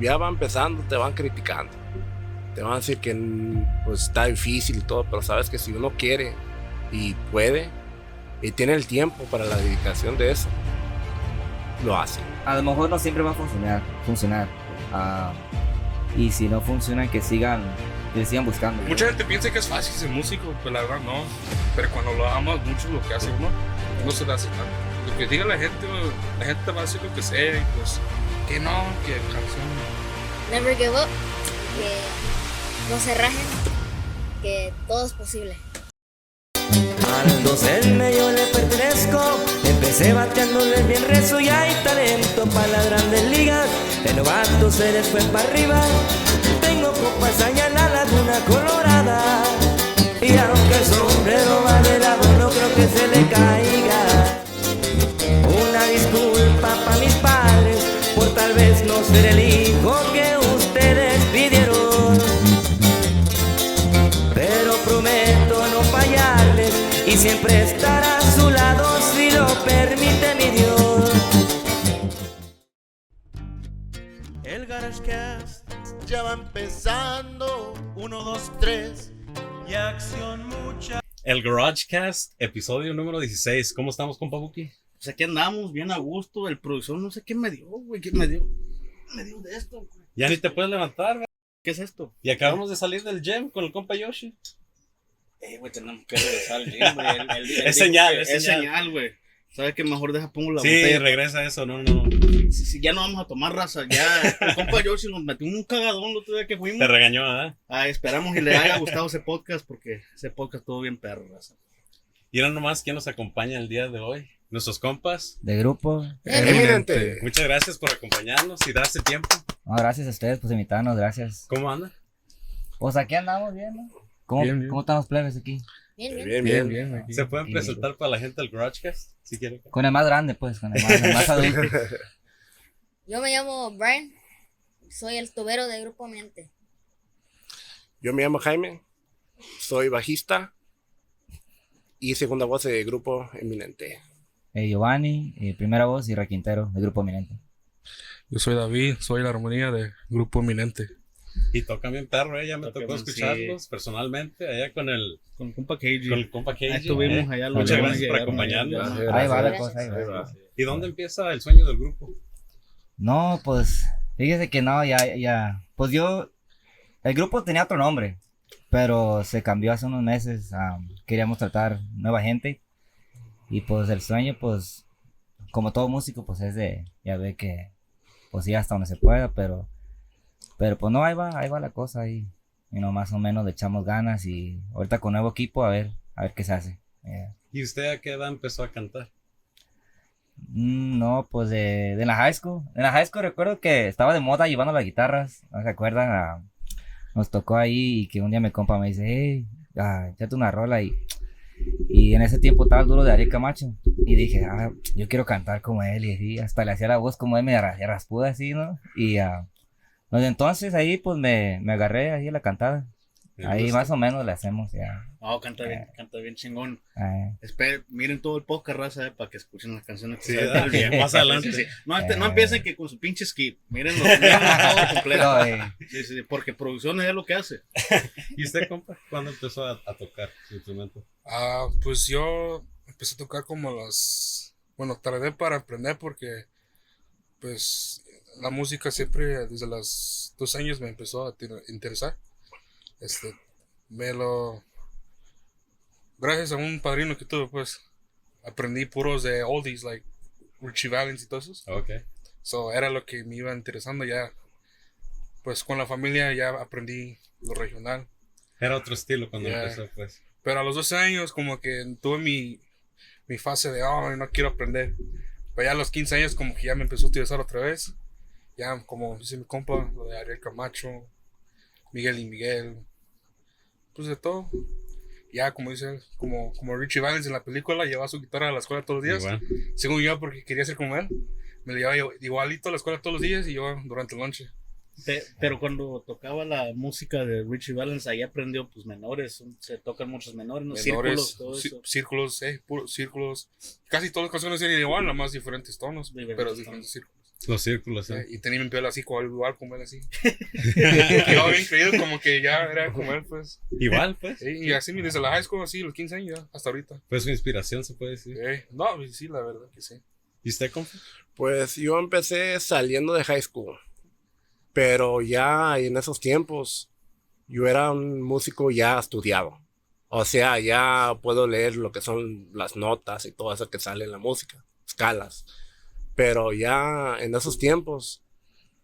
ya va empezando, te van criticando. Te van a decir que pues, está difícil y todo, pero sabes que si uno quiere y puede y tiene el tiempo para la dedicación de eso, lo hace. A lo mejor no siempre va a funcionar, funcionar. Ah, y si no funciona, que sigan, que sigan buscando. Mucha gente piensa que es fácil ser músico, pero la verdad no. Pero cuando lo amas mucho lo que hace uno, no se le hace nada. Lo que diga la gente, la gente va a hacer lo que sea y pues que no, que canción. Never give up, que no se rajen, que todo es posible. Al 12 en medio le pertenezco, empecé bateándole bien rezo y hay talento para las grandes ligas. El novato se les fue para arriba, tengo copas allá en la laguna colorada. Y aunque el sombrero va de lado, no creo que se le caiga. Ser el hijo que ustedes pidieron. Pero prometo no fallarles y siempre estar a su lado si lo permite mi Dios. El GarageCast ya va empezando. Uno, dos, tres. Y acción mucha. El GarageCast, episodio número 16. ¿Cómo estamos, compa Buki? Pues aquí andamos, bien a gusto. El profesor no sé qué me dio, güey. ¿Qué me dio? Me dio de esto, güey. Ya ni te puedes levantar, güey. ¿Qué es esto? Y acabamos de salir del gym con el compa Yoshi. Eh, güey, tenemos que regresar al gym, güey. Él- él Es señal, que es Es señal. güey. ¿Sabes qué? Mejor deja, pongo la Sí, botella. regresa eso, no, no. Sí, sí, ya no vamos a tomar raza. Ya, el compa Yoshi nos metió un cagadón el otro día que fuimos. Te regañó, ¿verdad? Ah, esperamos y le haya gustado ese podcast porque ese podcast estuvo bien perro, raza. Y ahora nomás, ¿quién nos acompaña el día de hoy? Nuestros compas. De grupo. Eminente. Muchas gracias por acompañarnos y darse tiempo. No, gracias a ustedes por invitarnos, gracias. ¿Cómo anda? Pues aquí andamos bien, ¿no? ¿Cómo, Bien, bien. ¿cómo estamos plebes aquí? Bien, bien. Bien, bien. bien. Aquí. ¿Se pueden presentar para la gente del GarageCast? Si quieren. Con el más grande, pues, con el más, el más adulto. Yo me llamo Brian, soy el tubero del Grupo Miente. Yo me llamo Jaime, soy bajista y segunda voz de grupo Eminente. Eh, Giovanni, eh, primera voz y Requintero, del grupo Eminente. Yo soy David, soy la armonía de Grupo Eminente. Y tocan bien perro, ¿eh? Ya me Tocan tocó escucharlos personalmente allá con el, Con el compa KG. con el compa KG. Ahí estuvimos ¿eh? allá. Muchas luego gracias por acompañarnos. Ahí va la cosa, ahí va. ¿Y dónde empieza el sueño del grupo? No, pues, fíjese que no, ya, ya. Pues yo, el grupo tenía otro nombre, pero se cambió hace unos meses. am, queríamos tratar nueva gente. Y pues el sueño, pues, como todo músico, pues es de, ya ve que, pues sí, hasta donde se pueda, pero, pero pues no, ahí va, ahí va la cosa, ahí. Y no, más o menos le echamos ganas y ahorita con nuevo equipo, a ver, a ver qué se hace. ¿Y usted a qué edad empezó a cantar? Mm, No, pues de, de la high school. En la high school recuerdo que estaba de moda llevando las guitarras. ¿No se acuerdan? Ah, nos tocó ahí y que un día mi compa me dice, hey, ah, échate una rola y, y en ese tiempo estaba duro de Ariel Camacho. Y dije, ah, yo quiero cantar como él y así, hasta le hacía la voz como él, me ra- raspuda así, ¿no? Y desde entonces ahí pues me, me agarré ahí a la cantada. Ahí más o menos le hacemos ya. No, canta bien, canta bien chingón. Ah, Esperen, miren todo el podcast, raza, eh, para que escuchen las canciones que Sí, se dale, bien. más adelante. Sí, sí. No, este- no Eh. empiecen que con su pinche skip. Mírenlo, mírenlo todo completo. eh, Sí, sí, porque producción es lo que hace. ¿Y usted, compa, cuándo empezó a, a tocar su instrumento? Ah, pues yo empecé a tocar como a las... Bueno, tardé para aprender porque, pues, la música siempre desde los dos años me empezó a interesar. Este, me lo... Gracias a un padrino que tuve, pues, aprendí puros de oldies, like Richie Valens y todos esos. Ok. So, era lo que me iba interesando ya. Pues con la familia ya aprendí lo regional. Era otro estilo cuando Yeah. empezó, pues. Pero a los 12 años como que tuve mi, mi fase de, oh, no quiero aprender. Pero ya a los 15 años como que ya me empezó a utilizar otra vez. Ya como dice mi compa, lo de Ariel Camacho, Miguel y Miguel. Pues de todo. Ya como dice, como, como Richie Valens en la película, llevaba su guitarra a la escuela todos los días. Igual. Según yo, porque quería ser como él. Me lo llevaba igualito a la escuela todos los días y yo durante el lunch. Pe- Pero cuando tocaba la música de Richie Valens, ahí aprendió pues menores, se tocan muchos menores, ¿no? menores, círculos, todo eso. círculos, eh, puros círculos. Casi todas las canciones eran igual, nada más diferentes tonos, Diferentes pero tonos. diferentes círculos. Los círculos, Eh. Y tenía mi pelo así, igual como él así. Quedaba bien creído, como que ya era como él, pues. Igual, pues. Sí, y así desde la high school, así, los 15 años ya, hasta ahorita. Fue su inspiración, se puede decir. Eh, no, pues sí, la verdad que sí. ¿Y usted, compa? Pues yo empecé saliendo de high school, pero ya en esos tiempos yo era un músico ya estudiado. O sea, ya puedo leer lo que son las notas y todo eso que sale en la música, escalas. Pero ya en esos tiempos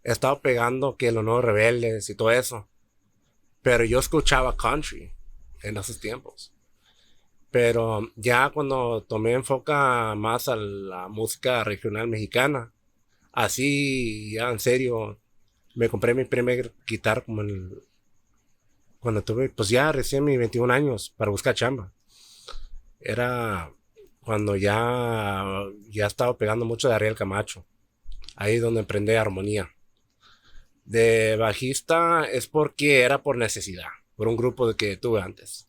he estado pegando que los nuevos rebeldes y todo eso. Pero yo escuchaba country en esos tiempos. Pero ya cuando tomé enfoca más a la música regional mexicana, así ya en serio, me compré mi primer guitarra como el- cuando tuve, pues ya recién mis 21 años para buscar chamba. Era cuando ya, ya estaba pegando mucho de Ariel Camacho. Ahí donde aprendí armonía. De bajista es porque era por necesidad, por un grupo de que tuve antes.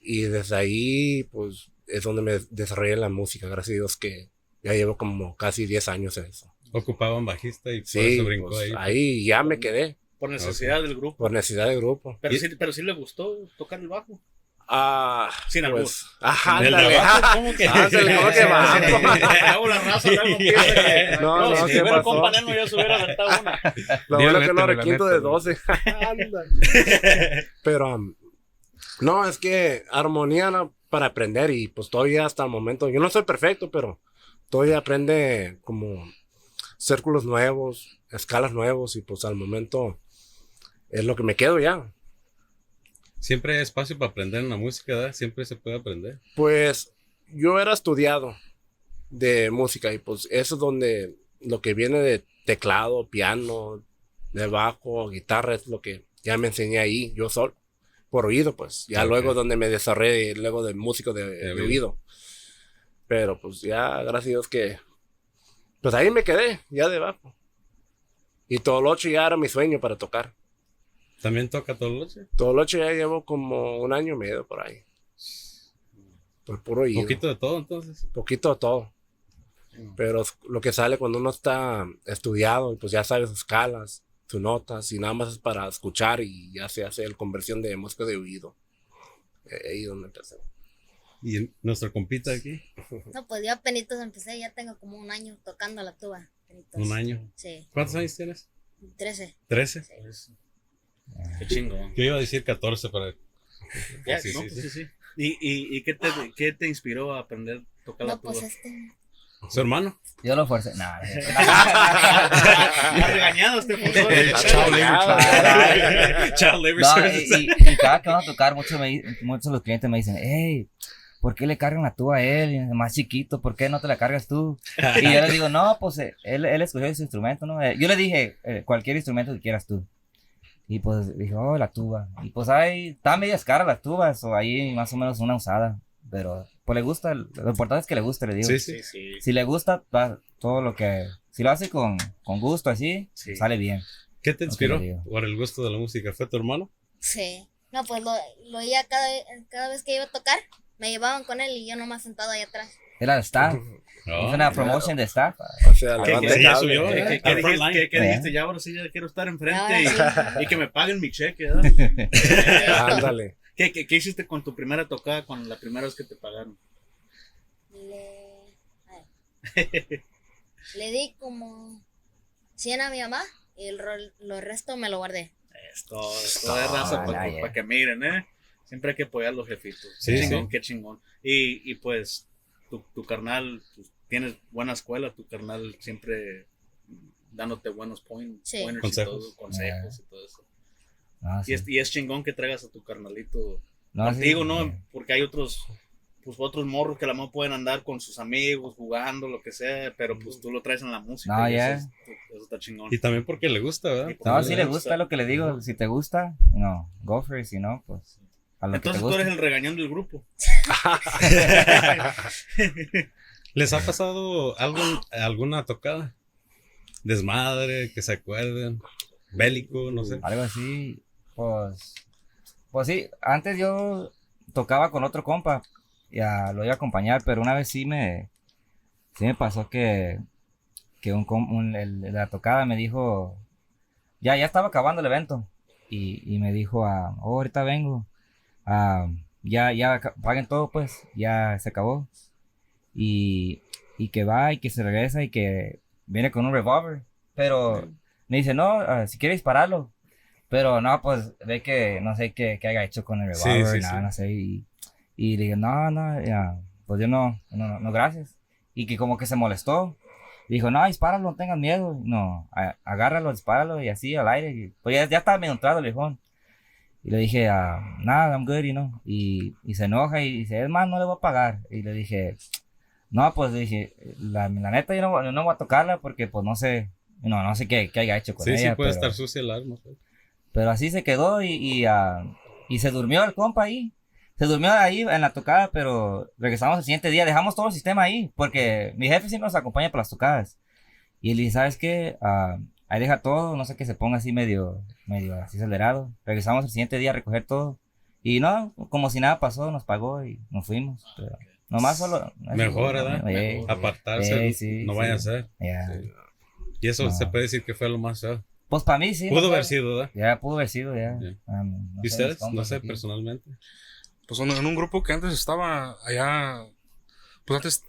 Y desde ahí, pues, es donde me desarrollé la música. Gracias a Dios que ya llevo como casi 10 años en eso. Ocupaban bajista y por Sí, eso brincó pues, ahí. ahí ya me quedé, Por necesidad del grupo. por necesidad de grupo. Pero sí, pero sí le gustó tocar el bajo. Ah, Sin pues, ajá, ¿El de ándale, ¿Cómo que? ándale, ¿cómo que va? Hago la raza, No, no, si ¿qué hubiera pasó? compa Neno, ya se hubiera aventado una. Lo bueno que la requinto de güey. 12. Pero, um, no, es que armonía no, para aprender y pues todavía hasta el momento, yo no soy perfecto, pero todavía aprende como círculos nuevos, escalas nuevos y pues al momento es lo que me quedo ya. Siempre hay espacio para aprender en la música, ¿verdad? Siempre se puede aprender. Pues yo era estudiado de música y pues eso es donde lo que viene de teclado, piano, de bajo, guitarra es lo que ya me enseñé ahí, yo solo, por oído pues, ya luego donde me desarrollé, luego de músico de, de oído. oído. Pero pues ya, gracias a Dios que, pues ahí me quedé, ya debajo. Y todo lo ocho ya era mi sueño para tocar. ¿También toca todo lo noche? Todo lo ocho ya llevo como un año y medio por ahí. Por puro oído. Poquito de todo, entonces. poquito de todo. Pero es lo que sale cuando uno está estudiado, pues ya sabe sus escalas, sus notas, y nada más es para escuchar y ya se hace la conversión de música de oído. Eh, Ahí donde empecé. Y nuestro compita aquí, No, pues yo apenas empecé, ya tengo como un año tocando la tuba. apenitas. un año. Sí, ¿Cuántos años tienes? 13. ¿13? Qué chingón. Yo iba a decir 14 para... Ya, Sí, no, sí, pues sí. sí. ¿Y, y, y qué, te, qué te inspiró a aprender a tocar la No, tuba? pues este. ¿Su hermano? Yo lo forcé. No, regañado este. El Child labor No, services. y, y- cada que vamos a tocar, muchos, me muchos de los clientes me dicen, hey, ¿por qué le cargan la tuba a él? Es más chiquito, ¿por qué no te la cargas tú? Y yo les digo, no, pues eh, él, él escogió ese instrumento, ¿no? Eh, Yo le dije, eh, cualquier instrumento que quieras tú. Y pues dijo, oh, la tuba. Y pues ahí, está medias caras las tubas, o ahí más o menos una usada. Pero, pues le gusta, lo importante es que le guste, le digo. Sí, sí. Sí. Si le gusta, todo lo que, si lo hace con, con gusto así, Sí. sale bien. ¿Qué te inspiró por el gusto de la música? ¿Fue tu hermano? Sí. No, pues lo, lo oía cada, cada vez que iba a tocar. Me llevaban con él y yo nomás sentado ahí atrás. Era el staff. No. es una promotion de staff. O sea, ¿Qué, levanta qué- el ya cable. subió, qué- ¿eh? qué- qué Al dijiste, frontline. qué- qué dijiste? Ya ahora sí ya quiero estar enfrente y, y que me paguen mi cheque. Ándale. ¿Qué, qué, qué hiciste con tu primera tocada, con la primera vez que te pagaron? Le, a ver. le di como 100 a mi mamá y el lo resto me lo guardé. Esto, esto de raza para Ah, ya. que miren, ¿eh? Siempre hay que apoyar a los jefitos. Sí, qué chingón, sí. qué chingón. Y, y pues, tu, tu carnal, pues, tienes buena escuela, tu carnal siempre dándote buenos point, Sí. pointers Consejos. y todo, consejos y todo eso. No, Y sí. es, y es chingón que traigas a tu carnalito No, sí, contigo, ¿no? Porque hay otros, pues otros morros que a la mejor pueden andar con sus amigos, jugando, lo que sea, pero pues tú lo traes en la música. No, y ya. Eso, es- eso está chingón. Y también porque le gusta, ¿verdad? No, Sí, si le le gusta. gusta lo que le digo, si te gusta, no, go for it, si no, pues a lo Entonces que tú eres el regañón del grupo. ¿Les ha pasado algo, alguna tocada? Desmadre, que se acuerden. Bélico, no sé. Algo así, pues, pues sí, antes yo tocaba con otro compa, ya lo iba a acompañar, pero una vez sí me, sí me pasó que, que un, el- la tocada me dijo, ya, ya estaba acabando el evento. Y, y me dijo, ah, oh, ahorita vengo. Ah, ya, ya, paguen todo, pues, ya se acabó. Y, y que va y que se regresa y que viene con un revólver. Pero me dice, no, ah, si quiere dispararlo. Pero no, pues ve que no sé qué, qué haya hecho con el Sí, revólver, sí, nada, sí. no sé. Y, y le dije, no, no, ya, pues yo no, no, no, gracias. Y que como que se molestó. Dijo, no, dispáralo, no tengas miedo. No, a- agárralo, dispáralo y así al aire. Y, pues ya, ya estaba medio entrado el viejón. Y le dije, ah, nada, I'm good, you know. Y, y se enoja y dice, es más, no le voy a pagar. Y le dije, no, pues dije, la, la neta yo no, yo no voy a tocarla porque pues no sé, no, no sé qué, qué haya hecho con Sí, sí, ella. puede pero- estar sucia el arma. pues. pero así se quedó y, y, ah, y se durmió el compa ahí. Se durmió ahí en la tocada, pero regresamos el siguiente día. Dejamos todo el sistema ahí, porque mi jefe siempre nos acompaña por las tocadas. Y le dije, ¿sabes qué? Ah, ahí deja todo, no sé que se ponga así medio, medio así acelerado. Regresamos el siguiente día a recoger todo. Y no, como si nada pasó, nos pagó y nos fuimos. Pero nomás solo... Mejor, ¿verdad? Eh, Apartarse, eh, sí, no sí. vaya a ser. ya. Y eso No. se puede decir que fue lo más feo. Pues para mí sí. Pudo no haber sido, ¿verdad? Ya, pudo haber sido, ya. Ya. Ah, no ¿Y ustedes? No sé, aquí. personalmente. Pues en en un grupo que antes estaba allá, pues antes,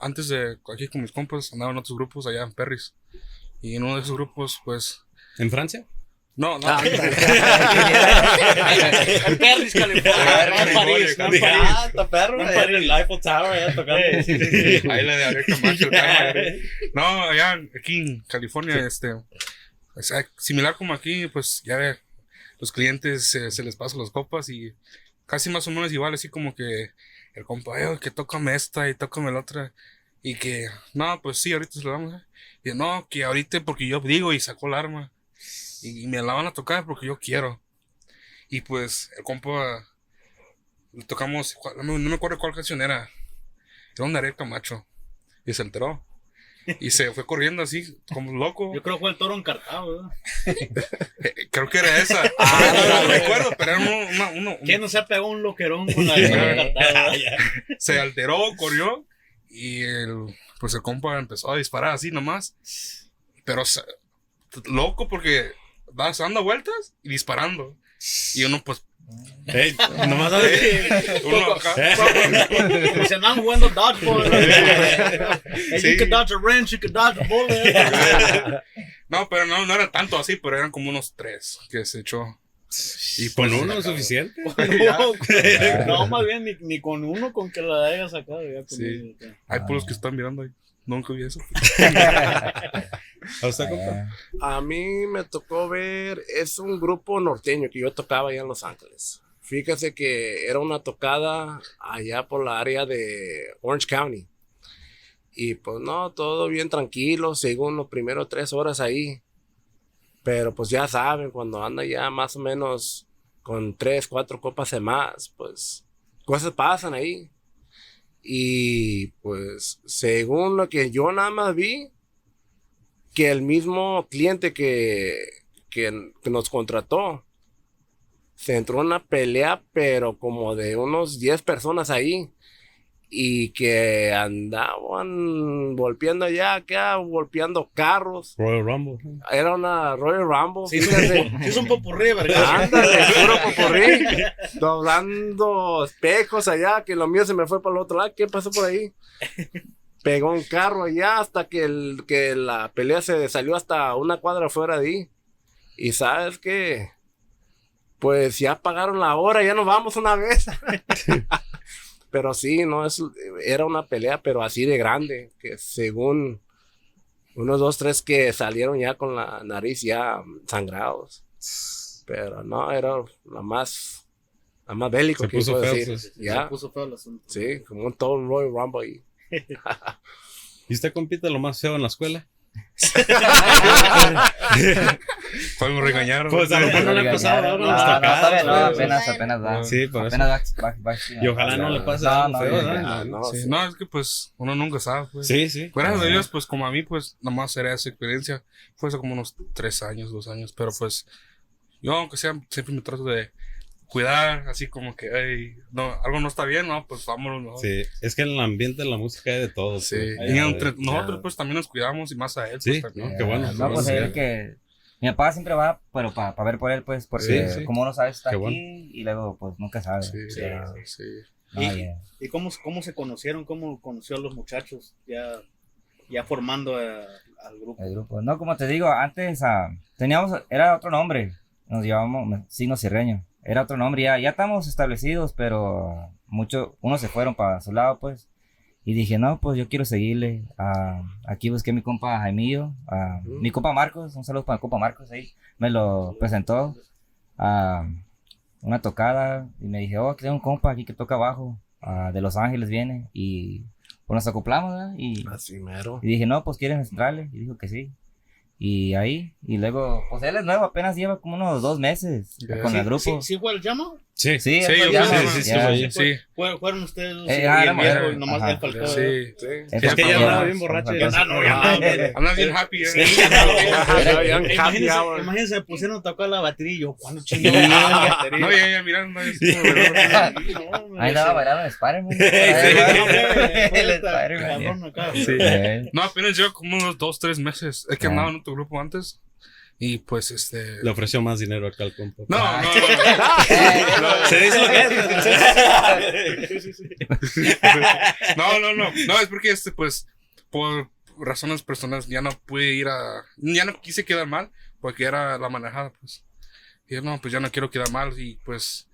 antes de aquí con mis compas, andaban otros grupos allá en Perris. Y en uno de esos grupos, pues, ¿En Francia? no, no, En Perris, California. No en París, no en París. Ah, está perro. No en París. el Eiffel Tower, allá tocando. ahí la de Ariel Camacho, eh. No, allá aquí en California, este, o sea, similar como aquí, pues ya ve, los clientes eh, se les pasan las copas y casi más o menos igual, así como que el compa, "Eh, que tócame esta y tócame la otra. Y que, no, pues sí, ahorita se lo damos. eh". Y no, que ahorita porque yo digo y sacó el arma. Y, y me la van a tocar porque yo quiero. Y pues el compa, le tocamos, cuál- no, me- no me acuerdo cuál canción era. Era un Ariel Camacho. Y se enteró. Y se fue corriendo así, como loco. Yo creo que fue el toro encartado, ¿verdad? Eh, Creo que era esa. Ah, no, no recuerdo, pero era uno, ¿Quién no se pegó un loquerón con la verdad? se alteró, corrió. Y el, pues el compa empezó a disparar así nomás. Pero loco porque va dando vueltas y disparando. Y uno pues Ey, nomás uno acá. Se andaban jugando dodgeball. Hey. You can dodge a wrench, you can dodge a bullet. No, pero no, no eran tanto así, pero eran como unos tres que se echó. ¿Y con uno es suficiente? No, no, más bien ni, ni con uno con que la haya sacado. Ya con Sí. Hay puros que están mirando ahí. Nunca vi eso. ¿A usted? Ah, A mí me tocó ver, es un grupo norteño que yo tocaba allá en Los Ángeles. Fíjese que era una tocada allá por la área de Orange County. Y pues no, todo bien tranquilo, según los primeros tres horas ahí. Pero pues ya saben, cuando anda ya más o menos con tres, cuatro copas de más, pues cosas pasan ahí. Y pues según lo que yo nada más vi, que el mismo cliente que, que, nos contrató se entró en una pelea, pero como de unos 10 personas ahí. Y que andaban golpeando allá, acá, golpeando carros. Royal Rumble. Era una Royal Rumble. Sí, fíjate. es un popurrí, ¿verdad? Ándale, puro popurrí. Doblando espejos allá, que lo mío se me fue para el otro lado. ¿Qué pasó por ahí? Pegó un carro allá hasta que, el, que la pelea se salió hasta una cuadra fuera de ahí. Y sabes qué? Pues ya pagaron la hora, ya nos vamos una vez. pero sí, no, es, era una pelea, pero así de grande, que según unos dos, tres que salieron ya con la nariz ya sangrados. Pero no, era la más, la más bélico Se que puso puedo feo, decir. pues. Ya, Se puso feo el asunto. sí, como un todo Royal Rumble ahí. ¿Y usted compite lo más feo en la escuela? Pues me regañaron. Pues, a lo mejor no le ha pasado No, ahora no, pues. apenas, apenas va. Sí, por eso. Apenas va, va, va- Y ojalá no le pase No, algo no, feo, no, ¿verdad? Ah, no, Sí, sí. No, es que pues uno nunca sabe. Pues. Sí, sí. Gracias a Dios, pues como a mí, pues nomás era esa experiencia. Fue hace como unos tres años, dos años. Pero pues yo, aunque sea, siempre me trato de cuidar, así como que, "Ey, no, algo no está bien, no, pues vámonos mejor. Sí, es que en el ambiente de la música hay de todo. Sí. pues. Y entre nosotros, pues también nos cuidamos y más a él. Sí, pues, también. ¿no? Qué bueno. No, pues Sí. él que. Mi papá siempre va, pero para ver por él, pues, porque Sí, sí. como uno sabe, está Qué aquí bueno. y luego, pues, nunca sabe. Sí, Sí. No, Y- ya. ¿Y cómo, cómo se conocieron? ¿Cómo conoció a los muchachos ya, ya formando eh, al grupo? El grupo. No, como te digo, antes ah, teníamos, era otro nombre, nos llevábamos Signo Sirreño, era otro nombre, ya, ya estamos establecidos, pero muchos, unos se fueron para su lado, pues, y dije, no, pues yo quiero seguirle, Ah, aquí busqué a mi compa Jaimillo, ah, mi compa Marcos, un saludo para mi compa Marcos ahí, me lo presentó, a una tocada, y me dije, oh, aquí tengo un compa aquí que toca bajo, de Los Ángeles viene, y pues nos acoplamos, ¿verdad? y... Así mero. Y dije, no, pues quieren entrarle. Y dijo que sí. Y ahí, y luego, pues él es nuevo, apenas lleva como unos dos meses Ya. con el ¿Sí, grupo. sí fue el llama? Sí, Sí, Sí, yo ¿no? sí, sí, sí, Sí, Fue- Fueron ustedes dos Eh, ah, y nomás ajá. él faltó. sí. Él Es que ya andaba bien borracho. Ah, no, ya, Andas bien happy, ¿eh? Sí, Imagínense, pusieron a tocar la batería y yo, ¿cuándo batería? No, ya, ya, mira, no, es como, ¿verdad? No, Ahí andaba bailando Spider-Man. Sí, no. Sí. Apenas llevo como unos dos, tres meses. Es que Ah. andaba en otro grupo antes. Y pues, este. le ofreció más dinero acá al compa. No, no, no. Se dice lo que es. No, no, no. No, es porque, este, pues, por razones personales ya no pude ir a. Ya no quise quedar mal porque era la manejada, pues. Y yo, no, pues ya no quiero quedar mal. Y pues,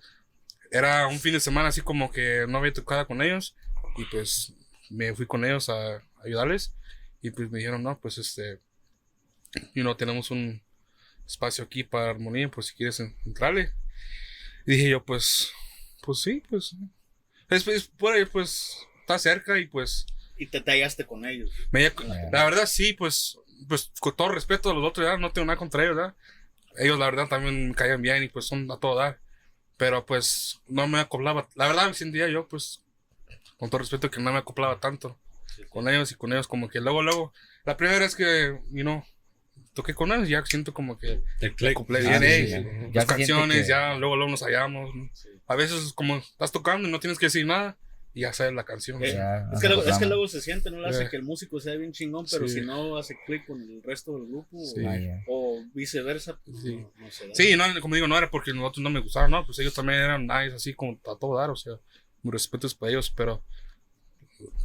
era un fin de semana así como que no había tocado con ellos. Y pues, me fui con ellos a ayudarles. Y pues me dijeron, no, pues este. Y no tenemos un espacio aquí para armonía, por si quieres en- entrarle. Y dije yo, pues, pues sí, pues. Es, es por ahí, pues, está cerca y pues. Y te tallaste con ellos. Me, la verdad, sí, pues, pues, con todo respeto a los otros, ya no tengo nada contra ellos, ¿verdad? Ellos, la verdad, también me caían bien y pues son a todo dar. Pero pues, no me acoplaba. La verdad, me sentía yo, pues, con todo respeto, que no me acoplaba tanto con ellos y con ellos, como que luego, luego, la primera vez que, you know, toqué con ellos, ya siento como que click. acoplé Ah, bien, sí, eh, las canciones, que- ya luego, luego nos hallamos. ¿no? A veces, como estás tocando y no tienes que decir nada, y ya sabes la canción. Eh, Ya, Es que, luego, es que luego se siente, no le hace Eh. que el músico sea bien chingón, pero Sí. si no hace clic con el resto del grupo Sí. o, Ah, o viceversa, pues Sí. no, no se da. Sí, no, como digo, no era porque nosotros no me gustaban, no, pues ellos también eran nice, así como a todo dar, o sea, mis respetos para ellos, pero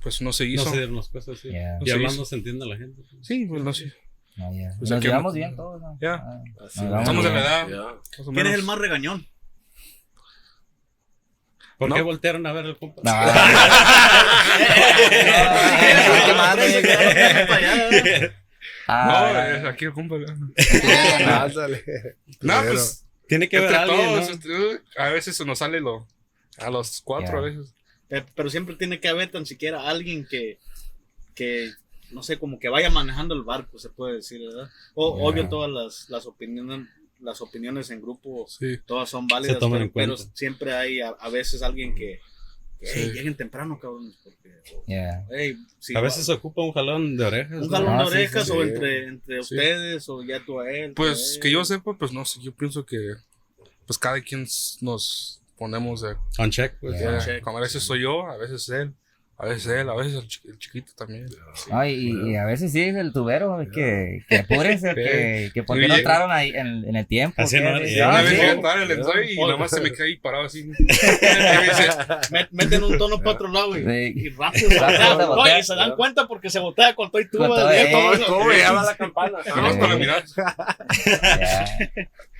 pues no se No hizo. se dieron las cosas así. Ya. Y se hablando hizo. se entiende la gente. Sí, pues no sé. No, ya. Pues Nos aquí llevamos bien todos, ¿no? Ya. Ah, Estamos en la edad. O ¿Quién es el más regañón? ¿Por No. qué voltearon a ver al compa? No. No, aquí el compa. No, pues Tiene que ver a alguien, todos, ¿no? este, a veces nos sale lo, a los cuatro a veces. Eh, Pero siempre tiene que haber tan siquiera alguien que, que, no sé, como que vaya manejando el barco, se puede decir, ¿verdad? O, Ya. Obvio, todas las, las opiniones las opiniones en grupo, Sí. todas son válidas, pero, pero siempre hay a, a veces alguien que, que, Sí. "Hey, lleguen temprano, cabrón. Porque, o, ya. "Hey, si A va- veces se ocupa un jalón de orejas. un ¿no? jalón Ah, de sí, orejas sí, o sí. entre, entre Sí. ustedes o ya tú a él. Pues a que él. yo sepa, pues no sé, yo pienso que pues cada quien nos ponemos de... On check, pues. Ya. eh, check, como a veces soy yo, a veces él, a veces él, a veces el, chi- el chiquito también. Ay, y, y a veces sí es el tubero, es que, que apúrense, que, que por qué Sí. no entraron ahí en, en el tiempo. Así no, Sí, ya, Una ah, vez sí. llegué tarde al ensayo y nada más se me cae ahí parado así. Y meten un tono para otro lado y, Sí. y rápido se Rápido se dan cuenta porque se voltea con todo y. Con todo, eh. Todo ya va la campana. Vamos para mirar.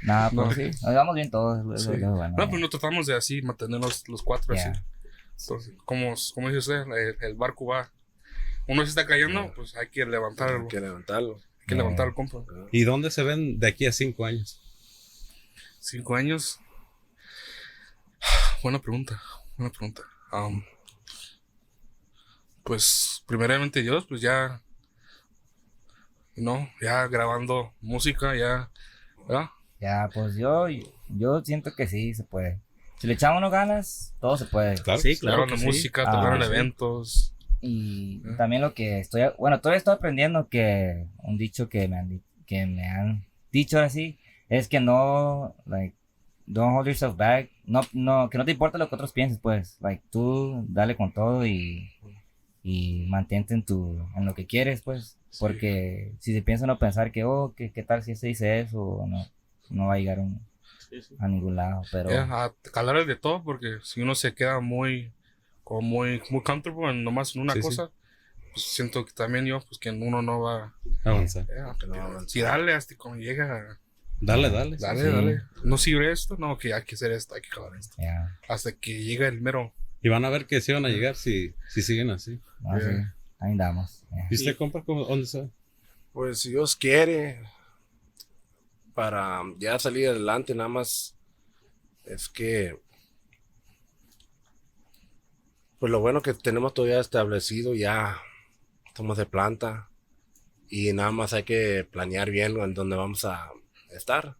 Nah, pues No. sí, nos llevamos bien todos. Sí. No, pues nos tratamos de así, mantenernos los cuatro así. Entonces, como, como dice usted, el, el barco va. Uno se está cayendo, pues hay que levantarlo. Hay que levantarlo. Hay que levantar el compa. ¿Y dónde se ven de aquí a cinco años? Cinco años. Buena pregunta. Buena pregunta. Am, pues, primeramente Dios, pues ya. No, ya grabando música, ya. ¿verdad? Ya, pues yo, yo siento que sí se puede. Si le echamos unas ganas, todo se puede. Claro. Sí, claro. Música, Ah, sí. eventos. Y Ah. también lo que estoy, bueno, todavía estoy aprendiendo que un dicho que me han, que me han dicho así es que no, like, don't hold yourself back. No, no, que no te importa lo que otros pienses, pues. Like, tú dale con todo y, y mantente en, tu, en lo que quieres, pues. Porque si se piensa no pensar que, oh, ¿qué, qué tal si se dice eso? No, no va a llegar un- Sí, sí. a ningún lado, pero... Ya, a calar el de todo, porque si uno se queda muy, como muy, muy comfortable en nomás en una Sí, sí. cosa, pues siento que también yo, pues que uno no va, Avanzar. no va a avanzar. si dale hasta cuando llega, Dale, dale. dale, Sí. dale, no sirve esto, no, que hay que hacer esto, hay que calar esto, ya, hasta que llega el mero, Y van a ver que sí van a llegar si, si siguen así. sí, Yeah. ahí andamos. ¿Y usted, compa, cómo- dónde está? Pues si Dios quiere, para ya salir adelante, nada más es que, pues lo bueno que tenemos todavía establecido, ya somos de planta y nada más hay que planear bien en dónde vamos a estar.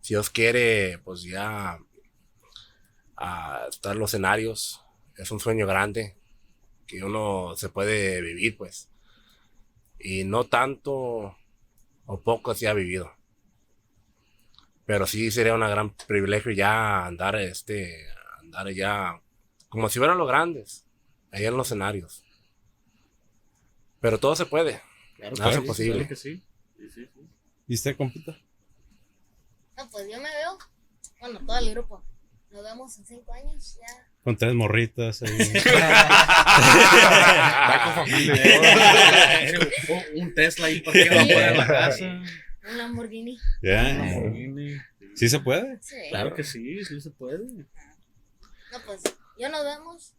Si Dios quiere, pues ya a estar los escenarios, es un sueño grande que uno se puede vivir, pues y no tanto o poco se ha vivido. Pero sí sería un gran privilegio ya andar este andar ya como si fueran los grandes, allá en los escenarios. Pero todo se puede. Claro Nada es sí, posible. claro que sí. Sí, sí, sí. ¿Y usted, compita? No, pues yo me veo, bueno, todo el grupo. Nos vemos en cinco años, ya. Con tres morritas ahí. un Tesla ahí parqueado afuera de la casa. Un Lamborghini. Ya. Lamborghini. ¿Sí se puede? Sí. Claro que sí, sí se puede. No, pues yo nos vemos.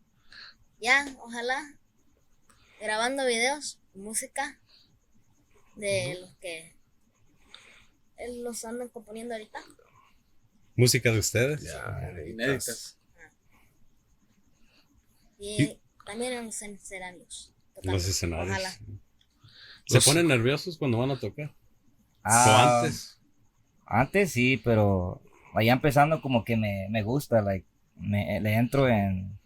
Ya, ojalá. Grabando videos, música. De los que él los andan componiendo ahorita. Música de ustedes. Ya, Inéditas. Y, Y- también en los escenarios. En los escenarios. Ojalá. ¿Se Los- ponen nerviosos cuando van a tocar? ¿O Ah, antes? Antes sí, pero allá empezando como que me, me gusta, like, me, le entro en...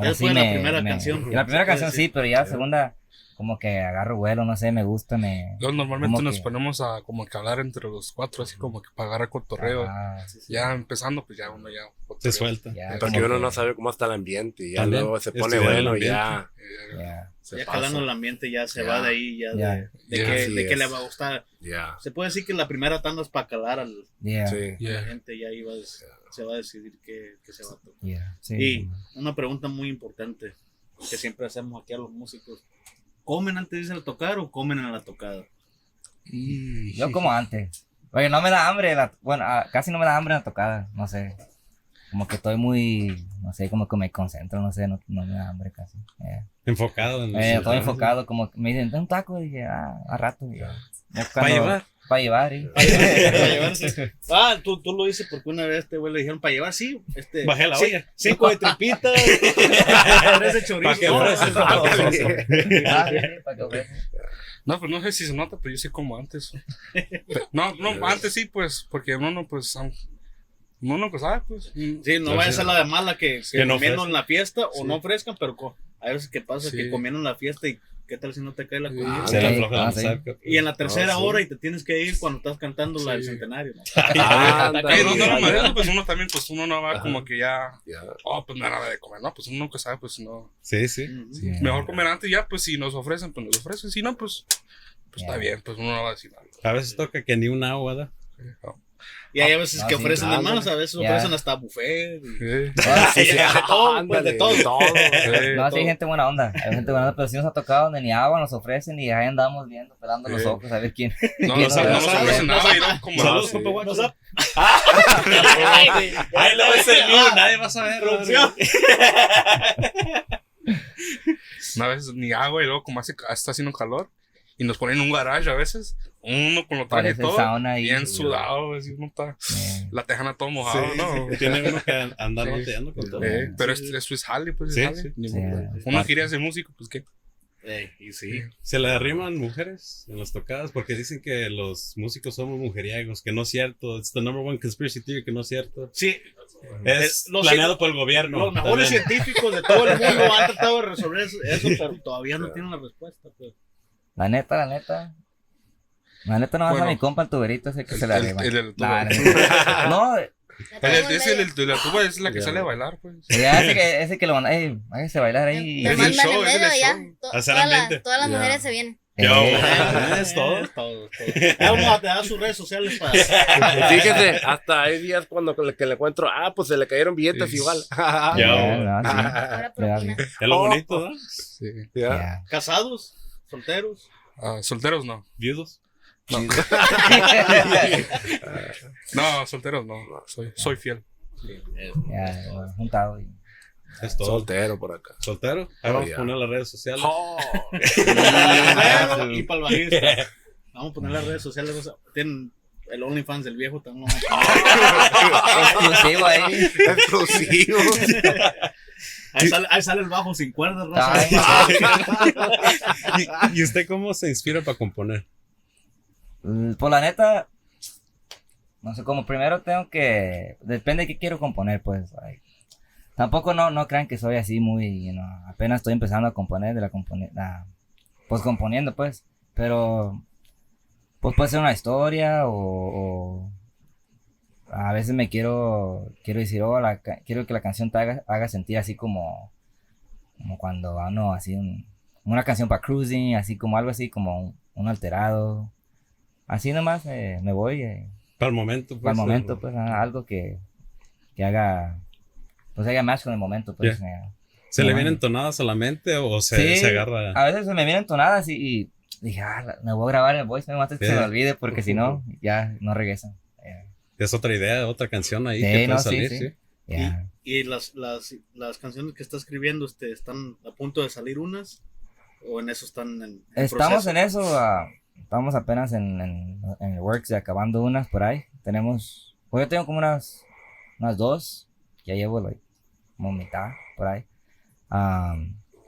Ya después de la primera canción. en La primera canción sí, pero ya la segunda como que agarro vuelo, no sé, me gusta, me... Normalmente nos que- ponemos a como que hablar entre los cuatro, así como que para agarrar cotorreo. Ah, Ya empezando, pues ya uno ya. Se suelta. ya, Porque uno que- no sabe cómo está el ambiente y ya También, luego se pone bueno y ya ya. se Ya calando el ambiente ya se Ya. va de ahí, ya, Ya. de, de Ya, que, de que le va a gustar. Ya. Se puede decir que la primera tanda es para calar al, Yeah, Sí. a la Yeah. gente, ya iba a des- se va a decidir qué, qué se va a tocar. yeah, sí. Y una pregunta muy importante que siempre hacemos aquí a los músicos. ¿Comen antes de irse a tocar o comen en la tocada? Yo como antes. Oye, no me da hambre, la, bueno, ah, casi no me da hambre en la tocada, no sé. Como que estoy muy, no sé, como que me concentro, no sé, no, no me da hambre casi. Yeah. Enfocado en Eh, estoy enfocado, como que me dicen, "Ten un taco, y dije, ah, a rato. y Para cuando- llevar. Para llevar, ¿eh? Para llevarse. Ah, tú, tú lo dices porque una vez este güey le dijeron para llevar, sí. Este, Bajé la sí, olla. Cinco de tripitas. tres de chorizo. ¿Para No, ofreces? Ah, que. No, pues no sé si se nota, pero yo sí como antes. No, no, antes sí, pues, porque uno no, pues, uno no pues, sabe, pues. Sí, no vaya a ser la de mala que, que, Que no comieron la fiesta o Sí. no ofrezcan, pero hay veces que pasa Sí. que comieron en la fiesta y qué tal si no te cae la Sí. comida. Se le Sí, afloja ah, la sí. saca. Y en la tercera Ah, sí. hora y te tienes que ir cuando estás cantando la del Sí. centenario. ¿no? Sí, no, pues uno también, pues uno no va como que ya, oh, pues nada de comer, no, pues uno nunca sabe, pues no. Sí, sí. Sí. Mejor comer antes ya, pues si nos ofrecen, pues nos ofrecen, si no, pues, pues está bien, pues uno no va a decir nada. A veces toca que ni una agua, ¿da? No. Y hay a veces Ah, que sí, ofrecen de más, a veces Ya. ofrecen hasta buffet. y- Sí. Ah, sí, sí. de todo, pues de todo. de todo. Sí. No, sí, hay gente buena onda. Hay gente buena onda, pero si nos ha tocado donde ni agua nos ofrecen y ahí andamos viendo, pelando los Sí. ojos a ver quién. No, quién no, no, no nos sabe. ofrecen no nada Saludos, sí. compa guacho. No sabe. Ay, no es el mío, nadie va a saber. Una vez ni agua y luego como hace, está haciendo calor y nos ponen en un garage a veces, uno con lo traje Parece todo, sauna ahí. bien sudado, así uno está, Eh, la tejana todo mojado, ¿no? Tiene uno que andar Sí. batallando con todo. Eh, pero es- eso es jale, pues es Sí, sí. Sí, es Uno quería ser músico, pues qué. Ey, y sí. Se le arriman mujeres en las tocadas porque dicen que los músicos somos mujeriegos, que no es cierto. It's the number one conspiracy theory, que no es cierto. Sí, Es los- planeado por el gobierno. los mejores también. científicos de todo el mundo han tratado de resolver eso, eso, pero todavía no tienen la respuesta. Pues. La neta, la neta. La neta no vas Bueno. a mi compa el tuberito ese que El- se le el- arriba. el Nah, no, El, ese, el, de la tuba es la que Ya. sale a bailar, pues. Ya, ese que, ese que lo manda, ey, váyase a bailar Me, ahí. Es el mandan show, es el show. Todas, las, todas las Ya. mujeres se vienen. Eh, Es todo. Vamos a dar sus redes sociales para. Fíjese, hasta hay días cuando que le, que le encuentro, ah, pues se le cayeron billetes igual. Ya. ya. Es lo bonito, ¿no? Sí. ¿Casados? ¿Solteros? Ah, solteros no. Viudos. No, solteros no. Soy, soy fiel. Ya, bueno, juntado. y- Es todo. Soltero por acá. ¿Soltero? Ahí Oh, vamos a poner las redes sociales. Oh. Y para el bajista. Vamos a poner las redes sociales. Tienen el OnlyFans del viejo también. Exclusivo ahí. Exclusivo. Ahí sale, ahí sale el bajo sin cuerdas, raza. ¿Y, y usted cómo se inspira para componer? Mm, Por la neta, no sé, como primero tengo que, depende de qué quiero componer, pues. tampoco no, no crean que soy así muy, you know, apenas estoy empezando a componer, de la compone, la- pues componiendo, pues. Pero, pues puede ser una historia o, o a veces me quiero, quiero decir, oh, la quiero que la canción te haga, haga sentir así como, como cuando, ah, no, así un- una canción para cruising, así como algo así como un, un alterado. Así nomás eh, me voy eh, Para el momento. para el pues, momento, eh, pues algo que, que haga, pues haga match con el momento, pues. eh. ¿Se le vienen tonadas a la mente o se, Sí, se agarra? A veces se me vienen tonadas y, y dije, ah, me voy a grabar el voice, me antes que se me olvide, porque si no, ya no regresan. Es otra idea, otra canción ahí Sí, que puede no, salir, sí. ¿Y las, las, las canciones que está escribiendo este, están a punto de salir unas? ¿O en eso están en, en Estamos proceso? en eso, ah, estamos apenas en, en, en el works y acabando unas por ahí. Tenemos, pues yo tengo como unas, unas dos, ya llevo like, como mitad por ahí.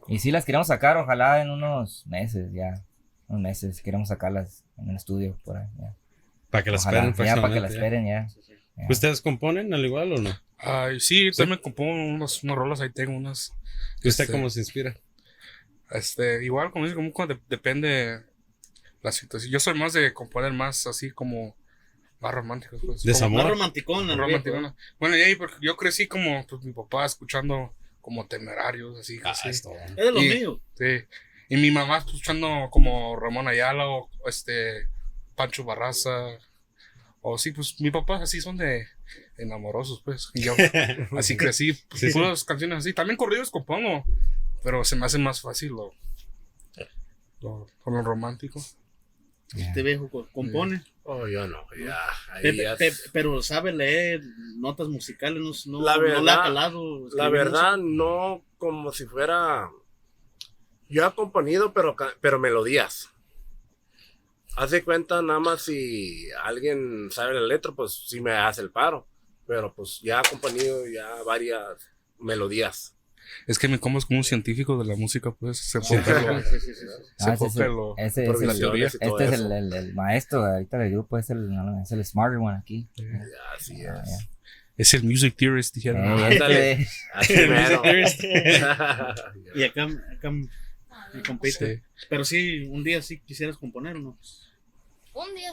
Y sí las queremos sacar, ojalá en unos meses ya, unos meses, queremos sacarlas en el estudio por ahí. Ya, Para que las Ojalá, esperen ya para que las próximamente, ya. esperen ya. ya. ¿Ustedes componen al igual o no? Ay, sí, también compongo unos, unos rolas, ahí tengo unas. ¿Y usted Este, cómo se inspira? Este, igual, como dice, como de- depende la situación. Yo soy más de componer más así como más románticos, pues. Desamor. Más Como viejo, ¿no? Bueno, y ahí porque yo crecí como pues, mi papá escuchando como temerarios, así, Ah, así. Es de los Y- míos. Sí. Y mi mamá escuchando como Ramón Ayala o este Pancho Barraza. O sí, pues mi papá así son de enamorosos, pues. Y yo así crecí, pues, Sí, sí. puras canciones así. También corridos compongo, pero se me hace más fácil lo, lo, con lo romántico. Este viejo compone. Oh, yo no, ya. Ahí Pe- ya pe- es- pero sabe leer notas musicales, no, no, La no le ha verdad- calado. La verdad, no como si fuera. Yo he componido, pero, pero melodías. Hace cuenta, nada más si alguien sabe la letra, pues sí me hace el paro. Pero pues ya he componido ya varias melodías. Es que me como es como un científico de la música, pues se enfoca Sí, sí, sí, Ah, ese lo- ese es el- Este es el, el, el maestro ahorita del grupo, es el, es el smarter one aquí. Ya, Así Ah, es. Es el music theorist, dijeron. Eh, ándale. este- Así mero. Y acá, acá me compite. Sí. Pero sí, un día sí quisieras componer, ¿o ¿no? Un día.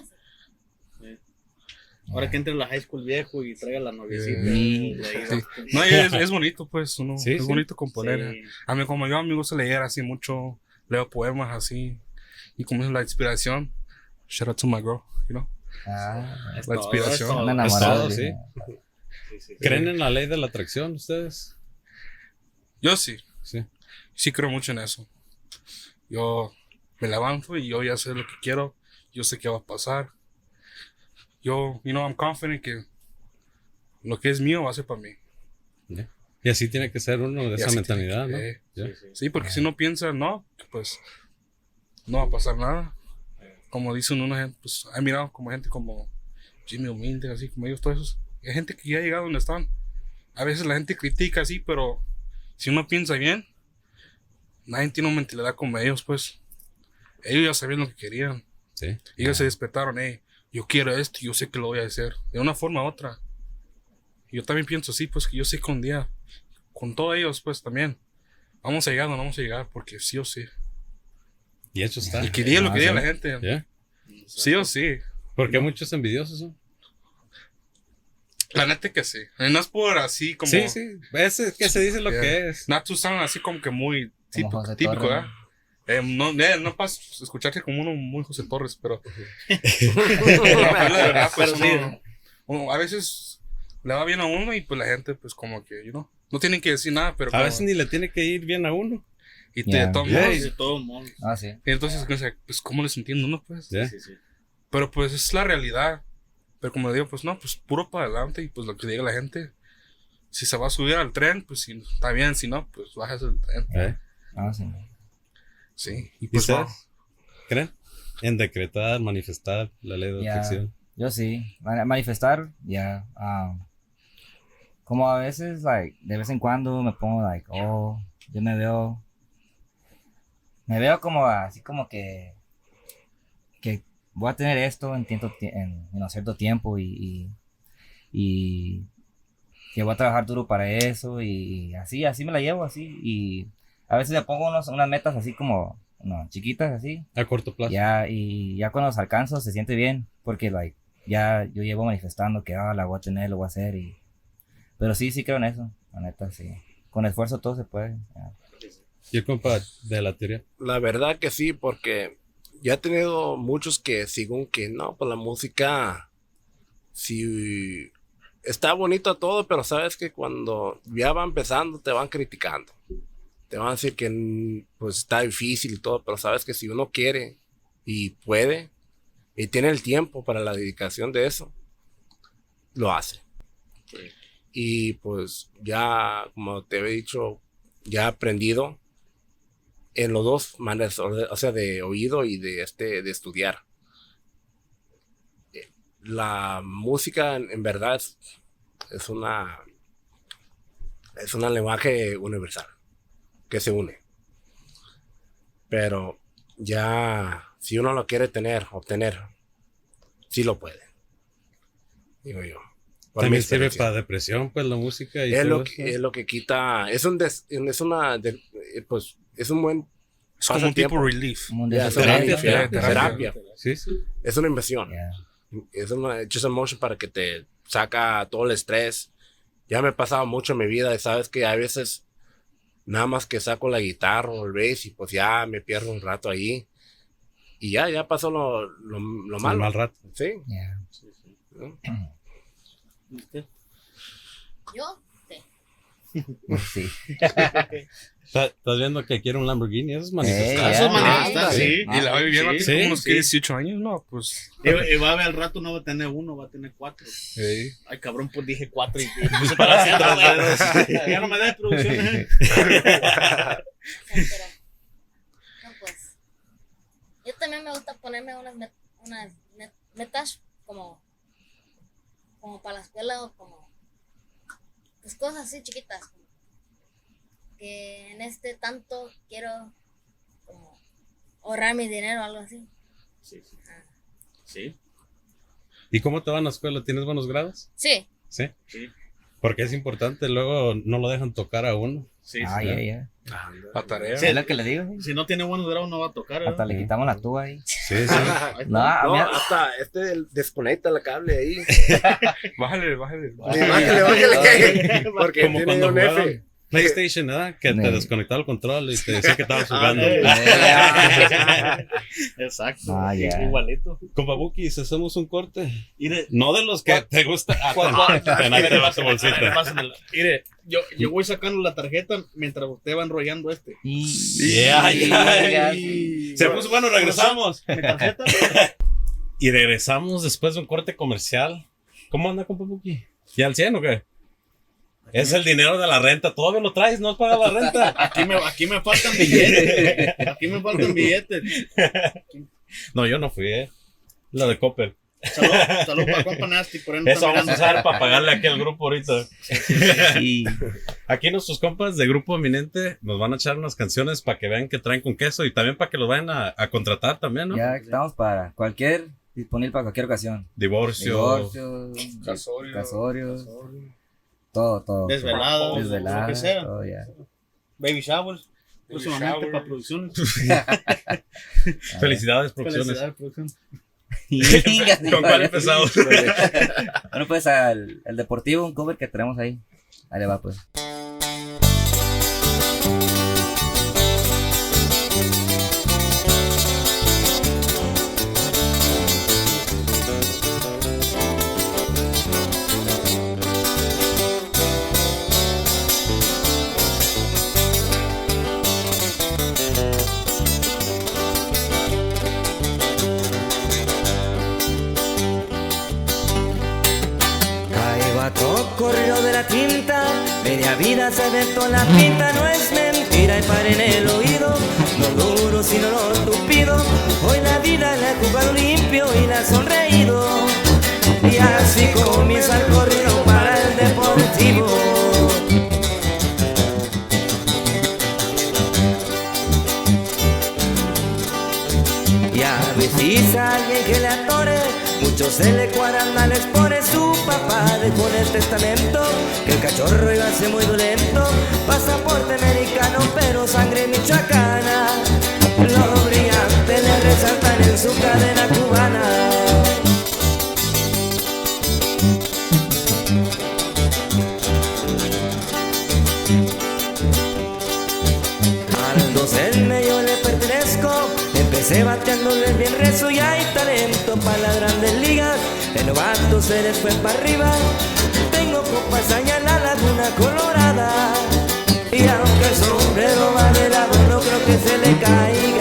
Ahora que entre la high school viejo y traiga la noviecita. Sí. No, y es, es bonito, pues, uno, Sí, es sí. bonito componer. Sí. A mí, como yo, a mí me gusta leer así mucho, leo poemas así, y como es la inspiración, shout out to my girl, you know. Ah, Es La todo, inspiración. es todo. una Es enamorada. todo, dice. Sí, sí, sí. ¿Creen en la ley de la atracción ustedes? Yo sí, Sí. sí creo mucho en eso. Yo me levanto y yo ya sé lo que quiero, yo sé qué va a pasar. Yo, you know, I'm confident que lo que es mío va a ser para mí. Y así tiene que ser uno de Y esa mentalidad, tiene ¿no? que- Ya. Sí, sí. Sí, porque si no piensa, no, pues no va a pasar nada. Como dicen una gente, pues he mirado como gente como Jimmy Humilde, así como ellos, todos esos. Hay gente que ya ha llegado donde están. A veces la gente critica así, pero si uno piensa bien, nadie tiene una mentalidad como ellos, pues. Ellos ya sabían lo que querían. Sí. Ellos se despertaron, hey, yo quiero esto, yo sé que lo voy a hacer. De una forma u otra. Y yo también pienso así, pues que yo sé que un día, con todos ellos, pues también, vamos a llegar no vamos a llegar, porque sí o sí. Y hecho está. Y que diga lo que diga sí. la gente. Ya. Sí o sí. Porque muchos envidiosos, ¿no? La neta que sí. Y no es por así como. Sí, sí. Es que se dice lo Yeah. que es. Not to sound así como que muy típico, típico ¿verdad? Eh, no, eh, no pasa escucharte como uno muy José Torres, pero. verdad, pues, Pero sí. uno- uno a veces le va bien a uno y pues la gente, pues como que, you know, no tienen que decir nada, pero. A como- veces ni le tiene que ir bien a uno. y te Yeah. toman. Yeah. De todos modos. Ah, sí. Y entonces, o sea, pues, ¿cómo les entiendo, no? Pues. Ya. Sí, sí. Pero pues es la realidad. Pero como digo, pues no, pues puro para adelante y pues lo que diga la gente. Si se va a subir al tren, pues si está bien, si no, pues bajas del tren. ¿Eh? Ah, sí. Sí, y ¿Y pues ustedes? ¿Creen? En decretar, manifestar la ley de Ya. atracción. Yo sí. Ma- Manifestar, ya. ah, como a veces, like, de vez en cuando me pongo, like, oh, yo me veo. Me veo como así como que. Que voy a tener esto en, tiempo, en, en cierto tiempo y, y. y que voy a trabajar duro para eso y así, así me la llevo, así. Y a veces le pongo unos, unas metas así como, no, chiquitas, así. A corto plazo. Ya, y ya cuando los alcanzo se siente bien, porque like, ya yo llevo manifestando que ah, la voy a tener, lo voy a hacer. Y... Pero sí, sí creo en eso, la neta, sí. Con esfuerzo todo se puede. ya. Y el compa de la teoría. La verdad que sí, porque ya he tenido muchos que según que no, pues la música, sí, está bonito todo, pero sabes que cuando ya va empezando te van criticando. Te van a decir que mm, pues está difícil y todo, pero sabes que si uno quiere y puede y tiene el tiempo para la dedicación de eso, lo hace. Y pues ya, como te he dicho, ya he aprendido en los dos maneras, o sea, de oído y de este, de estudiar. Eh, La música en, en verdad es, es una es un lenguaje universal que se une. Pero ya si uno lo quiere tener, obtener, sí lo puede. Digo yo. También sirve para depresión, pues la música y es todo lo, eso. que, es lo que quita es un des- es una de- eh, pues es un buen Es como un tipo pasatiempo. relief. Como terapia, terapia, terapia. terapia. Sí, sí. es una inversión Ya. es una just emotion para que te saca todo el estrés ya me he pasado mucho en mi vida y sabes que a veces nada más que saco la guitarra o el bass y pues ya me pierdo un rato ahí y ya ya pasó lo, lo, lo El malo mal rato. sí Ya. ¿no? Yo, sí. Sí. Está- Estás viendo que quiere un Lamborghini, eso es manifestar. Eh, Eso es manifestar, Ah, sí. Y la va Sí, aquí sí, como unos sí. 18 años, no, pues. Y, y va a ver al rato no va a tener uno, va a tener cuatro. sí. Ay, cabrón, pues dije cuatro y puse para hacer. Ya no me da producción, ¿eh? Pero, no, pues. Yo también me gusta ponerme unas, met- unas met- metas como, como para la escuela o como. Pues cosas así chiquitas. Que en este tanto quiero como ahorrar mi dinero o algo así. Sí, sí. Sí, ¿Y cómo te va en la escuela? ¿Tienes buenos grados? Sí, Sí. sí. Porque es importante, luego no lo dejan tocar a uno. Sí, Ah, sí. ya, ya. La tarea. Sí. Es lo que le digo. Si no tiene buenos grados, no va a tocar. ¿eh? Hasta le quitamos la tuba ahí. Sí, sí. No, hasta este desconecta la cable ahí Bájale, bájale. Bájale, bájale. porque Como tiene cuando un F PlayStation, ¿verdad? Que te desconectaba el control y te decía que estabas jugando. Exacto. Ah, ya. Igualito. Compa Buki, si hacemos un corte. Mire, No de los que te gusta. Ah, ahí te va tu bolsita. Mire, yo, yo voy sacando la tarjeta mientras usted va enrollando este. Yeah, yeah. Se puso bueno, regresamos. Mi tarjeta. Y regresamos después de un corte comercial. ¿Cómo anda, compa Buki? ¿Y al 100 o qué? Es el dinero de la renta. Todavía lo traes, no paga la renta. Aquí me, aquí me faltan billetes. Aquí me faltan billetes. No, yo no fui, ¿eh? La de Copper. Salud, salud para compa Nasty. Por ahí no Eso vamos a usar para pagarle aquí al grupo ahorita. Y... Aquí nuestros compas de Grupo Eminente nos van a echar unas canciones para que vean que traen con queso y también para que los vayan a, a contratar también, ¿no? Ya estamos para cualquier, disponible para cualquier ocasión. Divorcio. Divorcio, Casorio. casorio, todo, todo. Desvelado, Desvelado, lo que sea. todo. Baby showers. Próximamente para producciones. Felicidades, producciones. Felicidades, producción. ¿Con cuál empezamos? Bueno, pues al, el deportivo, un cover que tenemos ahí. Ahí le va, pues. Se aventó la pinta, no es mentira y para en el oído, no duro sino lo tupido, hoy la vida la he jugado limpio y la ha sonreído, y así comienza el corrido para el deportivo. Y a veces alguien que le atore, cuadran males por su papá dejó en el testamento que el cachorro iba a ser muy dolento, pasaporte americano pero sangre michoacana, los brillantes le resaltan en su cadena cubana. Empecé bateándole bien rezo y hay talento para las grandes ligas. El novato se les fue para arriba. Tengo copas allá en la laguna colorada. Y aunque el sombrero va de lado no creo que se le caiga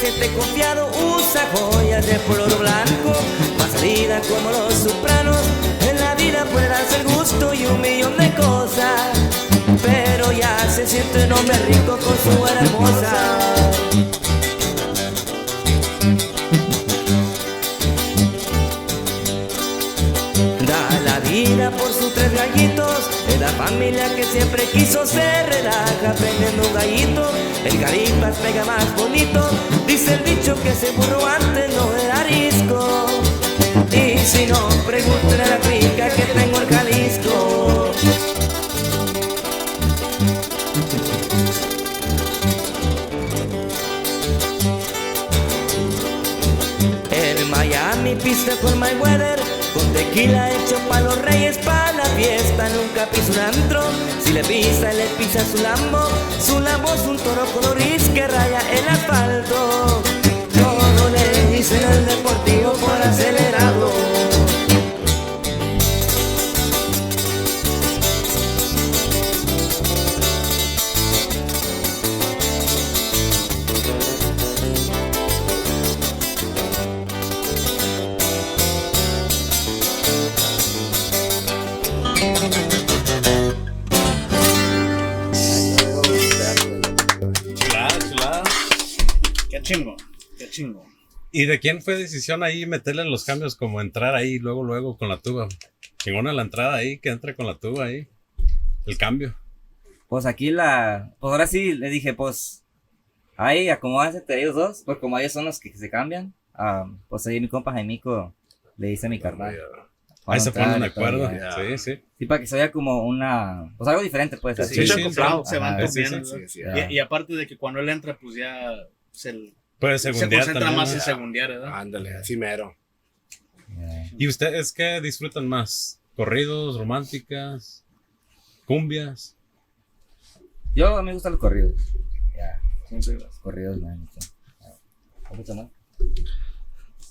siente confiado, usa joyas de color blanco, más salida como los sopranos, en la vida puede darse el gusto y un millón de cosas, pero ya se siente un hombre rico con su buena hermosa. Familia que siempre quiso se relaja prendiendo un gallito, el garipas pega más bonito, dice el dicho que ese burro antes no era arisco, y si no, pregúntale a la pica que tengo el Jalisco. En Miami pista con my weather Con tequila hecho pa' los reyes pa' la fiesta Nunca piso un antro. Si le pisa, le pisa su lambo Su lambo es un toro coloris que raya el asfalto. Todo le dicen al deportivo por acelerado ¿Y de quién fue decisión ahí meterle los cambios como entrar ahí luego, luego con la tuba? Chingona la entrada ahí, que entre con la tuba ahí. El cambio. Pues aquí la. Pues ahora sí le dije, pues. Ahí acomódense entre ellos dos. Pues como ellos son los que se cambian. ah, pues ahí mi compa Jaimico le dice a mi carnal. Ahí se ponen de acuerdo. ya. Sí, sí. Sí, para que se vea como una. Pues algo diferente, pues. Sí, sí, acoplado, sí. se van sí, sí, sí, Ya. Y, y aparte de que cuando él entra, pues ya se, Puede se segundear concentra también, más en segundear, ¿verdad? Ándale, así mero. Ya. ¿Y ustedes qué disfrutan más? ¿Corridos, románticas, cumbias? Yo a mí me gustan los corridos. Ya. Siempre los corridos me gustan. Ya. ¿Mucho más?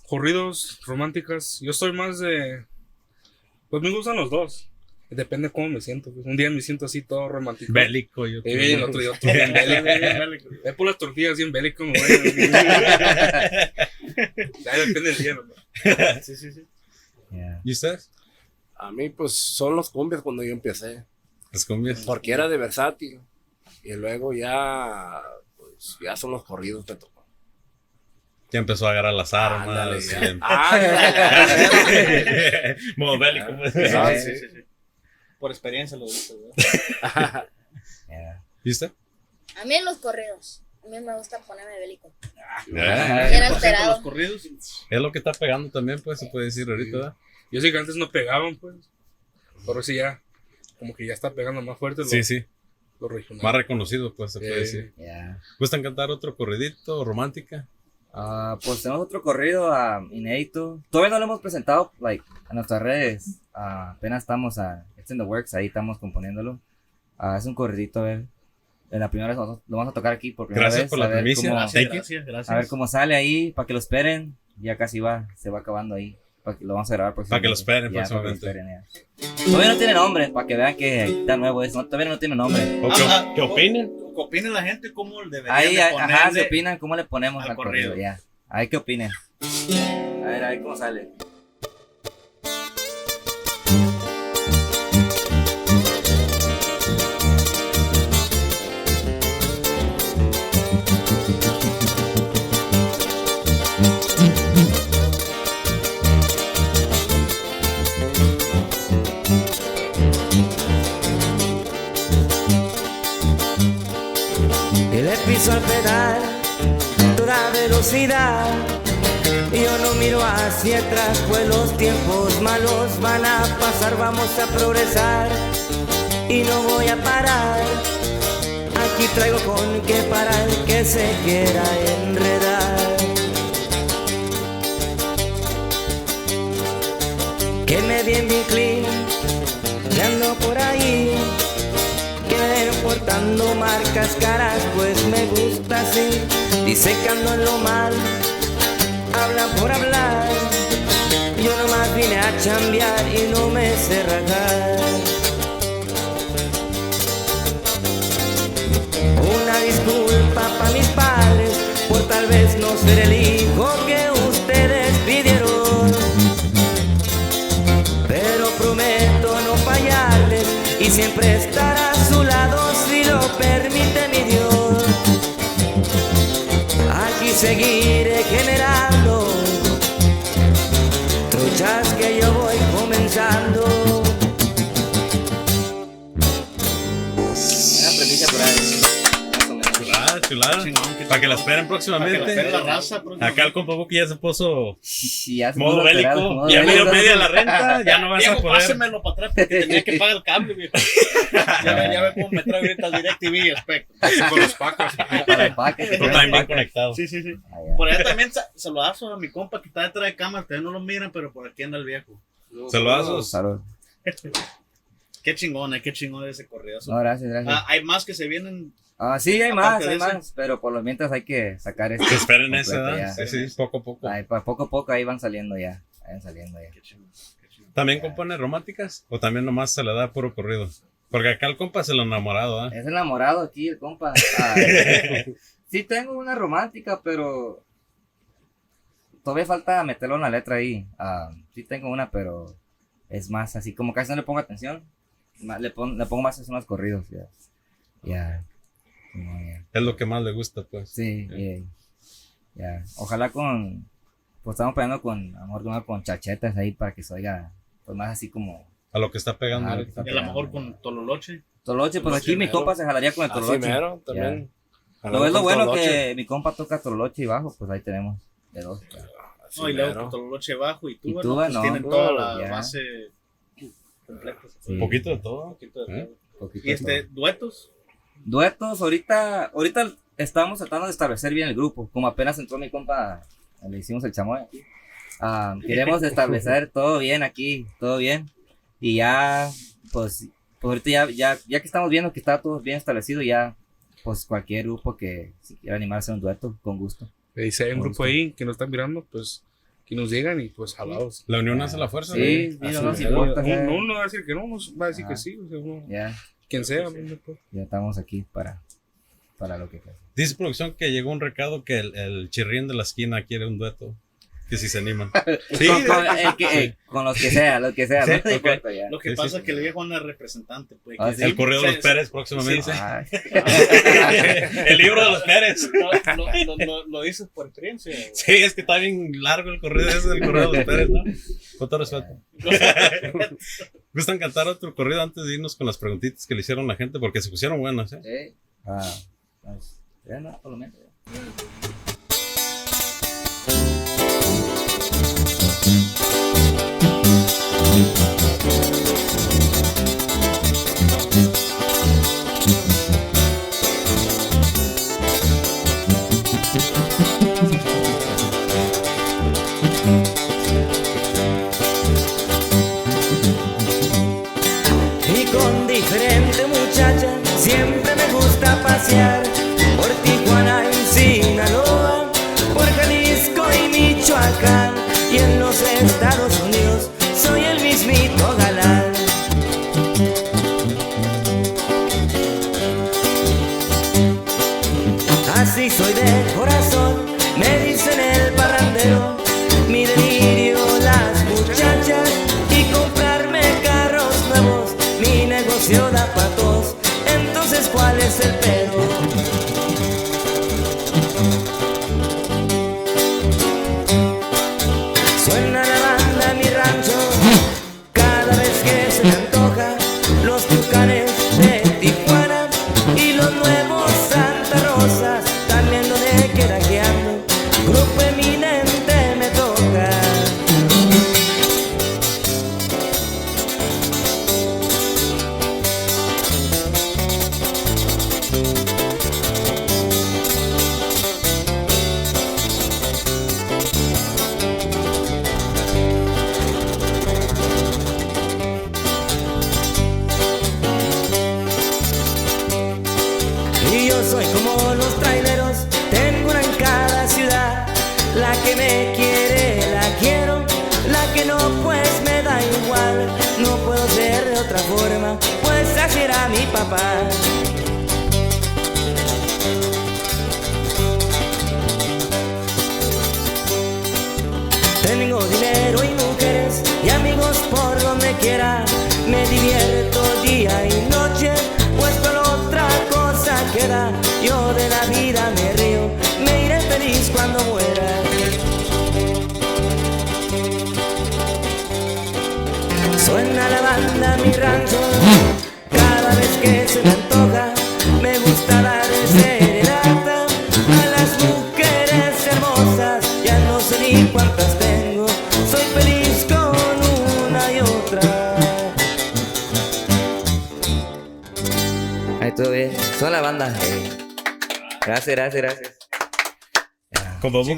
Corridos, románticas. Yo soy más de. Pues me gustan los dos. Depende cómo me siento. pues. Un día me siento así todo romántico. Bélico, yo Y el otro día otro bien bélico. Es por las tortillas bien bélico, me voy. Ya depende del día, ¿no? Sí, sí, sí. ¿Y ustedes? A mí, pues, son los cumbias cuando yo empecé. Las cumbias. Porque era de versátil. Y luego ya, pues, ya son los corridos que tocó. Ya empezó a agarrar las armas. Ándale, ya. bien. Ándale. Modo bélico. pues. Ah, Sí, sí. sí, sí. Por experiencia lo dices, ¿verdad? Yeah. ¿Viste? A mí en los corridos. A mí me gusta ponerme bélico. Por ejemplo, alterado. los corridos. Es lo que está pegando también, pues se puede decir ahorita. ¿verdad? Yo sé que antes no pegaban, pues. Ahora sí ya. Como que ya está pegando más fuerte lo, Sí, sí. lo regional. Más reconocido, pues se puede decir. Yeah. ¿Gustan cantar otro corridito romántica? Ah, pues tenemos otro corrido ah, inédito. Todavía no lo hemos presentado like, a nuestras redes. Ah, apenas estamos a It's in the Works, ahí estamos componiéndolo. Es un corridito, a ver. En la primera vez lo vamos a tocar aquí por primera Gracias vez. por la primicia. cómo- Gracias, gracias, gracias. a ver cómo sale ahí, para que lo esperen. Ya casi va, se va acabando ahí. Para que lo vamos a grabar Para que lo esperen Ya, para que lo próximamente. esperen. Todavía no tiene nombre, para que vean que está nuevo eso. Todavía no tiene nombre. ¿O Ah, qué, ah, qué? ¿Qué opina la gente? ¿Cómo debería Ahí, de ajá, se ponerle? opinan cómo le ponemos al al, corrido. corrido. ya. A ver qué opinen. A ver, a ver cómo sale. Yo no miro hacia atrás, pues los tiempos malos van a pasar, vamos a progresar. Y no voy a parar. Aquí traigo con que parar que se quiera enredar. Que me bien bien clean, ando por ahí. Portando marcas caras, pues me gusta así. Dice que ando en lo mal, hablan por hablar. Yo nomás vine a chambear y no me sé rajar. Una disculpa para mis padres por tal vez no ser el hijo que ustedes pidieron. Pero prometo no fallarles y siempre estar Para que la esperen Para que la próximamente. espere la raza. Acá el compa Buki ya se puso Sí, ya se modo bélico. Ya me dio media la renta. Ya no vas a poder. pásemelo para atrás porque tenía que pagar el cable, viejo. ya, ya me trae ahorita DirecTV y Spectrum. Con los pacos. Para el que bien conectado. Sí, sí, sí. Ah. Por allá también sa- saludazo a mi compa que está detrás de cámara. Ustedes no lo miran, pero por aquí anda el viejo. Saludazos. Salud. Qué chingón, eh, qué chingón ese corrido. No, gracias, gracias. Ah, hay más que se vienen. Ah, sí, hay más, de hay más. Pero por lo mientras hay que sacar esto. Que esperen esa. Sí, sí, poco a poco. Ay, pa- poco a poco ahí van saliendo ya. Ahí van saliendo ya. Qué chingón, qué chingón. ¿También compone románticas? ¿O también nomás se le da puro corrido? Porque acá el compa es el enamorado, ¿ah? Es enamorado aquí el compa. Ah, sí tengo una romántica, pero todavía falta meterlo en la letra ahí. Ah, sí tengo una, pero es más así, como casi no le pongo atención. Le, pon- le pongo más en los corridos. Ya. Ya. Como ya. Es lo que más le gusta, pues. Sí, ya. Ojalá con. Pues estamos peleando con, amor, con, con chachetas ahí para que se oiga, pues más así como. A lo que está pegando. Ajá, lo ahorita. que Y a lo mejor con Tololoche. Tololoche, pues aquí mi compa se jalaría con el Así tololoche. mero, también. Lo es lo bueno Toloche. que mi compa toca tololoche y bajo, pues ahí tenemos de dos. Así No, y luego con Tololoche bajo y tuba. Y tuba, ¿no? Pues no. tienen toda la base completa. Sí. Un poquito de todo. Un poquito de ¿Eh? todo. Poquito Y de este, todo. duetos. Duetos, ahorita, ahorita estamos tratando de establecer bien el grupo. Como apenas entró mi compa, le hicimos el chamoy aquí. Ah, queremos establecer todo bien aquí, todo bien. Y ya, pues, pues ahorita ya, ya, ya que estamos viendo que está todo bien establecido, ya, pues cualquier grupo que si quiera animarse a un dueto, con gusto. Y si hay un grupo ahí que nos están mirando, pues que nos digan y pues jalados. La unión hace la fuerza. Sí, ¿no? sí, no nos importa. Uno, uno va a decir que no, nos va a decir Ah. que sí. O sea, uno- Ya, quien sea. pues. ya estamos aquí para, para lo que pasa. Dice producción que llegó un recado que el, el chirrín de la esquina quiere un dueto. Que si se animan. Sí, Con- con- el que- eh, Con los que sea, los que sea, Sí, no te ok. importa ya. Lo que Sí, pasa sí. es que le dijo a una representante, pues. Ah. El correo de los Pérez próximamente. El libro de los Pérez. Lo, lo, lo, lo- lo dices por experiencia. o- Sí, es que está bien largo el correo ese del correo de los Pérez, ¿no? Con todo respeto. ¿Gustan cantar otro corrido antes de irnos con las preguntitas que le hicieron la gente? Porque se pusieron buenas, ¿eh? sí. Ah, pues, ya no, por lo menos. ya. Y los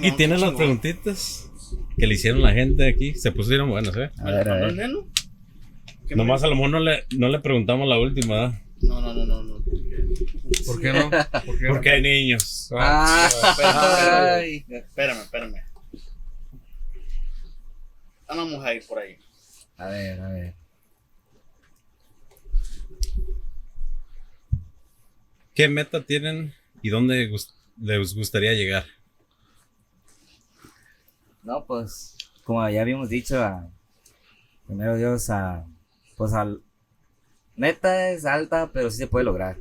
Como Buki Chingón, tiene las chingón. preguntitas que le hicieron la gente aquí, se pusieron buenas, ¿eh? A ver, a ¿No, ver. Nomás a lo mejor no le, no le preguntamos la última. No, no, no, no, no. ¿Por qué no? ¿Por qué no? Porque hay niños. Ah, Ah, ay. Espérame, espérame. Ah, Vamos a ir por ahí. A ver, a ver. ¿Qué meta tienen y dónde les gustaría llegar? No, pues, como ya habíamos dicho, a, primero Dios, a, pues al, meta es alta, pero sí se puede lograr.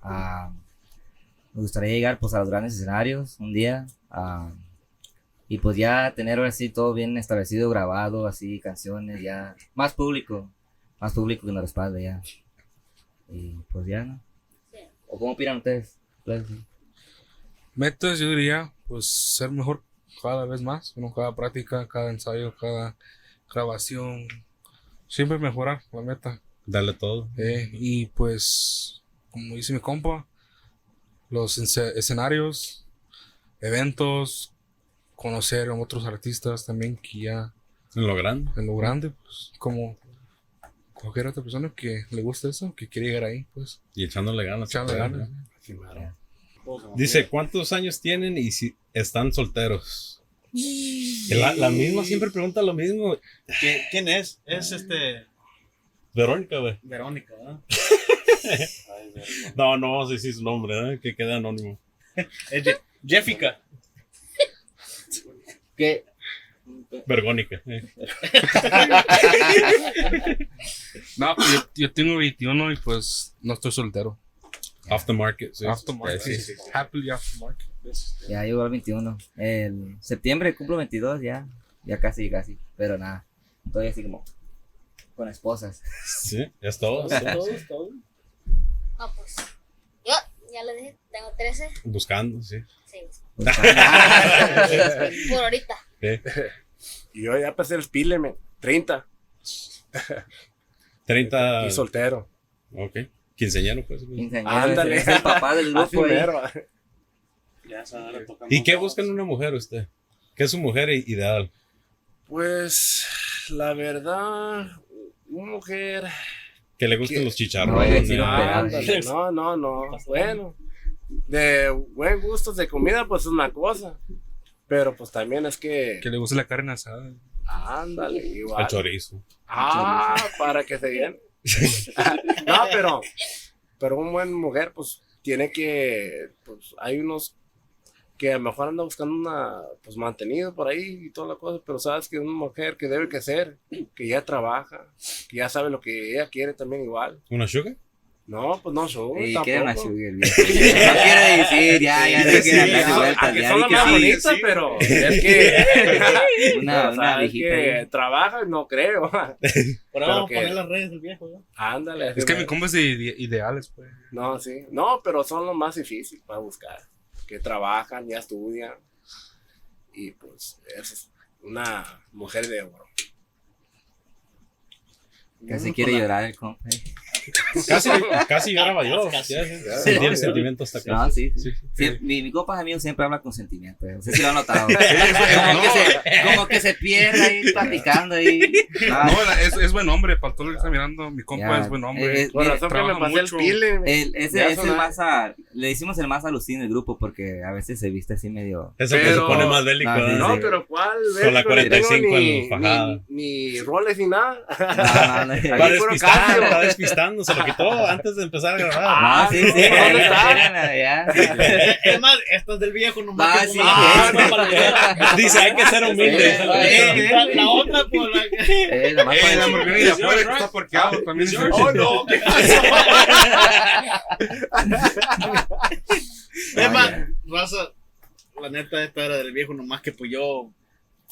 Ah, me gustaría llegar pues a los grandes escenarios un día, y pues ya tener ahora sí todo bien establecido, grabado, así, canciones, ya, más público, más público que nos respalde ya. Y pues ya, ¿no? ¿O cómo opinan ustedes? Metas, yo diría, pues ser mejor cada vez más, ¿no? cada práctica, cada ensayo, cada grabación. Siempre mejorar, la meta. Dale todo. Eh, y pues, como dice mi compa, los escenarios, eventos, conocer a otros artistas también que ya En lo grande. en lo grande, pues como cualquier otra persona que le guste eso, que quiere llegar ahí, pues Y echándole ganas. echarle ganas. Dice, ¿cuántos años tienen y si están solteros? La, la misma siempre pregunta lo mismo. ¿Qui- ¿Quién es? Es este. Verónica, güey. Verónica, ¿verdad? No, no vamos a decir su nombre, ¿eh? que quede anónimo. Es Je- Jessica. ¿Qué? Vergónica. eh. No, pues yo, yo tengo 21 y pues no estoy soltero. Off the market. sí. Aftermarket. Sí, sí, sí. Happily aftermarket. Ya llegó el 21. El septiembre cumplo 22 ya. Ya casi, casi. Pero nada. Estoy así como con esposas. Sí, ya es todo. es todo. No, pues. Yo, ya le dije, tengo 13. Buscando, sí. Sí, Buscando. por ahorita. Sí. Y yo ya pasé el pile, men. 30. 30. Y soltero. Ok. Quinceañero, pues. güey. Quinceañero, Ándale. Es el papá del grupo ahí. Ya ¿Y qué busca en una mujer usted? ¿Qué es su mujer ideal? Pues, la verdad, una mujer. Que le gusten los No, chicharrones. un Ah. Ándale, no, no, no. Bueno, de buen gusto de comida, pues es una cosa. Pero pues también es que. Que le guste la carne asada. Ándale, igual. El chorizo. Ah, para que se llene. no, pero, pero un buen mujer, pues, tiene que, pues, hay unos que a lo mejor anda buscando una, pues, mantenido por ahí y toda la cosa, pero sabes que es una mujer que debe que ser, que ya trabaja, que ya sabe lo que ella quiere también igual. ¿Una sugar? No, pues no soy, Y quiere una sugar. No quiere decir, ya, ya, no quiere de ya son las más sí. bonitas, pero es que Una, una viejita trabaja, no creo. Por ahora vamos que- a poner las redes del viejo, ¿no? Ándale. Es que me- mi compa es de ide- ideales, pues. No, sí. No, pero son lo más difícil para buscar. Que trabajan, ya estudian. Y pues, es una mujer de oro. Casi quiere llorar el compa. Casi, casi lloraba yo. Casi. El sentimiento hasta acá. No, sí, sí. Sí. Mi, mi compa amigo siempre habla con sentimiento. eh. No sé si lo han notado. como, que se, como que se pierde ahí platicando ahí. Ah, No, es, es buen hombre, para todo lo que está mirando. Mi compa Ya, es buen hombre. eh, Por mira, razón que me trabaja pasé mucho. el pile. el- ese más a- le hicimos el más alucín del grupo porque a veces se viste así medio. Eso que se Pero- pone más bélico. No, sí, ¿verdad? No, sí. pero ¿cuál? Con la Bélico? No tengo 45 ni, en fajada. ni, ni roles ni nada. No, no, no. Va Aquí puro despistando, despistando. Se lo quitó antes de empezar a grabar. Ah, sí, sí. ¿dónde está? Es más, esto es del viejo. Ah, que sí, la- sí. Ah, para que- Dice, hay que ser humilde. Sí, Eh, la, la otra, pues, la Eh, nomás Eh, para- la Lamborghini de afuera que está parqueado también. es- Oh, no. Es más, raza, la neta, esta era del viejo, nomás que pues yo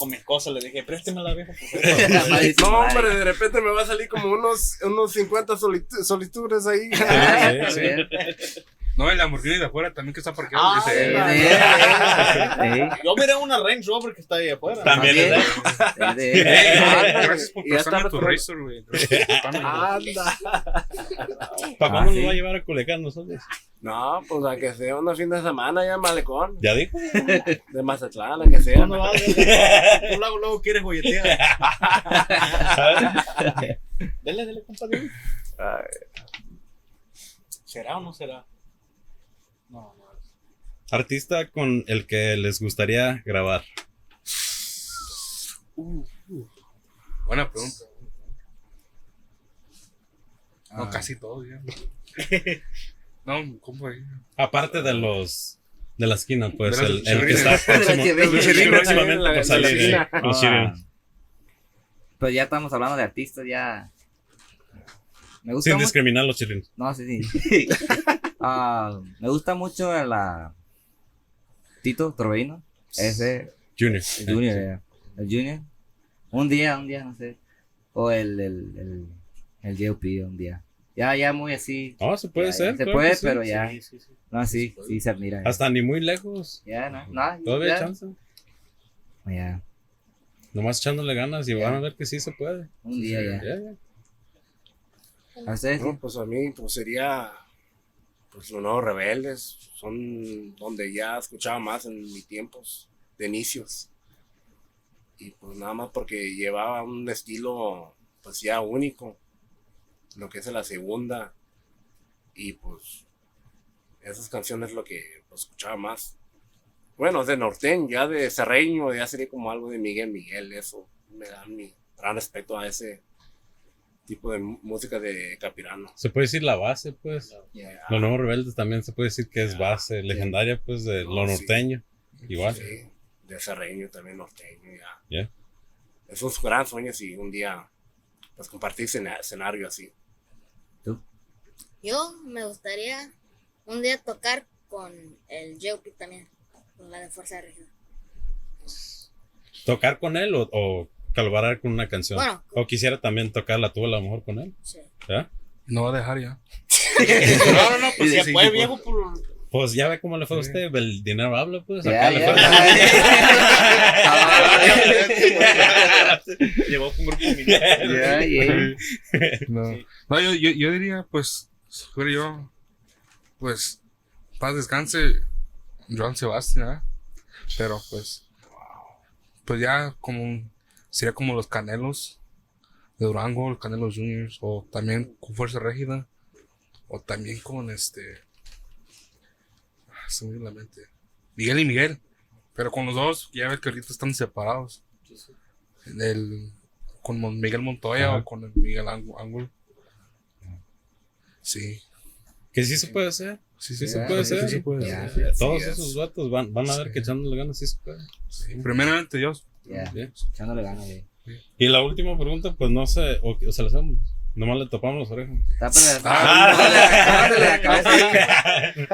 con mi esposa le dije, présteme la vieja. por favor". Madre, No, hombre, de repente me va a salir como unos, unos 50 solitu- solitudes ahí. Ah, Sí, sí. No, el Lamborghini de afuera también que está parqueado. Ah. Sí, sí, Yo miré una Range Rover que está ahí afuera. También es de sí. Eh, Ah, Gracias por prestarme tu Razor, güey. Anda. ¿Para Ah, cuándo sí. nos va a llevar a Culiacán nosotros? No, pues a que sea un fin de semana ya en Malecón. ¿Ya dijo? De Mazatlán, a que sea. ¿Cuándo vas? Tú luego, luego quieres joyetear. Dele, dele, compadre. Ay, ¿Será o no será? No, no. Artista con el que les gustaría grabar. Buena pregunta. No, Ah. casi todo ya. No, ¿cómo ahí? Aparte de los de la esquina, pues el, que está próximo, próximamente por salir. eh, los Ah. Pues ya estamos hablando de artistas, ya. Me gusta Sin discriminar a los chirrines. No, sí, sí. Ah, me gusta mucho la Tito Torbellino. Ese, Junior. el Junior. El Junior. Un día, un día, no sé. O el, el, el, el J.O.P. un día. Ya, ya muy así. No, se puede Ya, ser. ya Se claro puede, sí. pero ya. Sí, sí, sí. No, sí, sí se admira. Hasta ni muy lejos. Ya, no, no. Todavía hay ya. chance. Ya, Nomás echándole ganas y van a ver que sí se puede. un día ya. Ya, ya. ¿A ustedes? No, pues a mí pues sería pues los nuevos rebeldes. Son donde ya escuchaba más en mis tiempos de inicios. Y pues nada más porque llevaba un estilo pues ya único. Lo que es la segunda. Y pues esas canciones es lo que pues, escuchaba más. Bueno, de norteño, ya de serreño, ya sería como algo de Miguel Miguel, eso me da mi gran respeto a ese tipo de música de Capirano. Se puede decir la base, pues. Los nuevos rebeldes también se puede decir que es base legendaria, pues, de No, lo sí. norteño. Igual. Sí, de serreño también norteño, ya. es un gran sueño si un día pues compartir escena- escenario así. Yo me gustaría un día tocar con el JOP también, con la de Fuerza de Regida. ¿Tocar con él o, o colaborar con una canción? Bueno. O quisiera también tocarla tú a lo mejor con él. Sí. No va a dejar ya. no, no, no, pues Se puede, viejo, por... Pues ya ve cómo le fue a usted, el dinero habla, pues. Ya, Acá le fue. Llevó un grupo militar. Ya, ya. No, no yo, yo, yo diría, pues, si fuera yo, pues, paz descanse Joan Sebastián, ¿verdad? Pero, pues, pues ya como, un- sería como los Canelos de Durango, los Canelos Juniors, o también con Fuerza Régida, o también con este, ah, se me viene a la mente, Miguel y Miguel, pero con los dos, ya ves que ahorita están separados. El, con Miguel Montoya Ajá. o con el Miguel Ángulo. Sí, Que sí se puede hacer. sí, Sí sí, se puede hacer. Sí, se puede Ya. hacer. Todos esos vatos van, van a ver que echándole ganas sí se puede. Sí, Primeramente Dios. Ya, Bien. echándole ganas, güey. Y la última pregunta, pues no sé, o, o se la hacemos. Nomás le topamos las orejas. Tápale Ah. la cabeza ahí.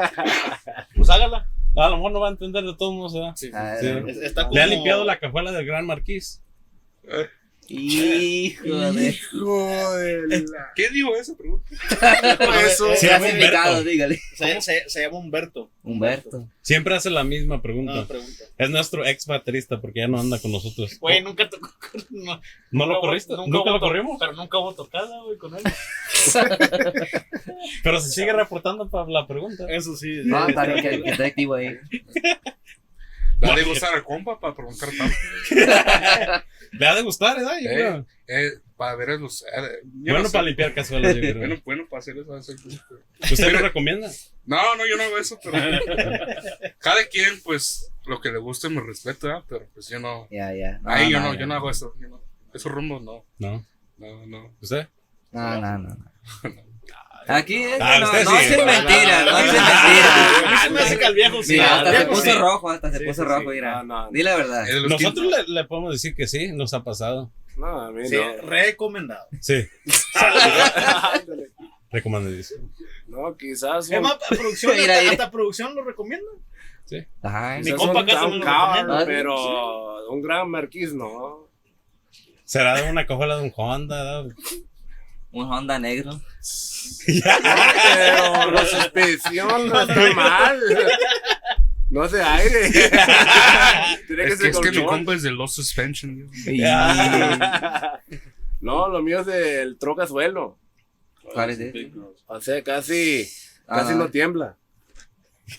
Pues hágala. A lo mejor no va a entender de todos modos, ¿verdad? Sí. Ah, Sí. Es- Está como... Le ha limpiado la cajuela del gran marquís. Hijo de. ¿Qué digo esa pregunta? Eso. Se llama Humberto. dígale. Se, se, se llama Humberto. Humberto. Siempre hace la misma pregunta. No, pregunta. Es nuestro ex baterista porque ya no anda con nosotros. Güey, nunca tocó con... No, ¿No lo corriste? ¿Nunca, lo corrimos? Pero nunca hubo tocada, güey, con él. Pero se sigue reportando para la pregunta. Eso sí. No, está bien que, activo ahí. De gustar al compa para preguntar tanto. Le ha de gustar, ¿verdad? Yo Eh, creo. eh, para ver los. eh, yo Bueno no sé. para limpiar cazuelas, yo creo. Bueno, bueno para hacer eso. hacer- ¿Usted lo recomienda? No, no, yo no hago eso, pero. cada quien, pues, lo que le guste me respeta, ¿verdad? pero pues yo no. Ya, ya. Ahí yo no, yo no hago eso. Yo no. Esos rumbos no. No. No, no. ¿Usted? No, no, no. no. Aquí es que Ah, no, no sí. es mentira, no es A mentira. se me hace que al viejo sí. Mira, hasta se puso sí. rojo, hasta se Sí, puso sí, rojo, sí. mira. No, no. Di la verdad. Nosotros le, le podemos decir que sí, nos ha pasado. No, a mí Sí, no. recomendado. Sí. Recomendadísimo. No, quizás. Es un- más, producción, Mira, hasta, producción lo recomienda. Ay, Mi compa casi un me lo pero un gran marquís, no. Será de una cajuela de un Honda. Un Honda negro. Pero la suspensión no está mal. No hace aire. Tiene que Es que, ser es que mi compa es de Low Suspension. yo. No, lo mío es del trocazuelo. ¿Cuál es ese? O sea, casi, casi Ah. no tiembla.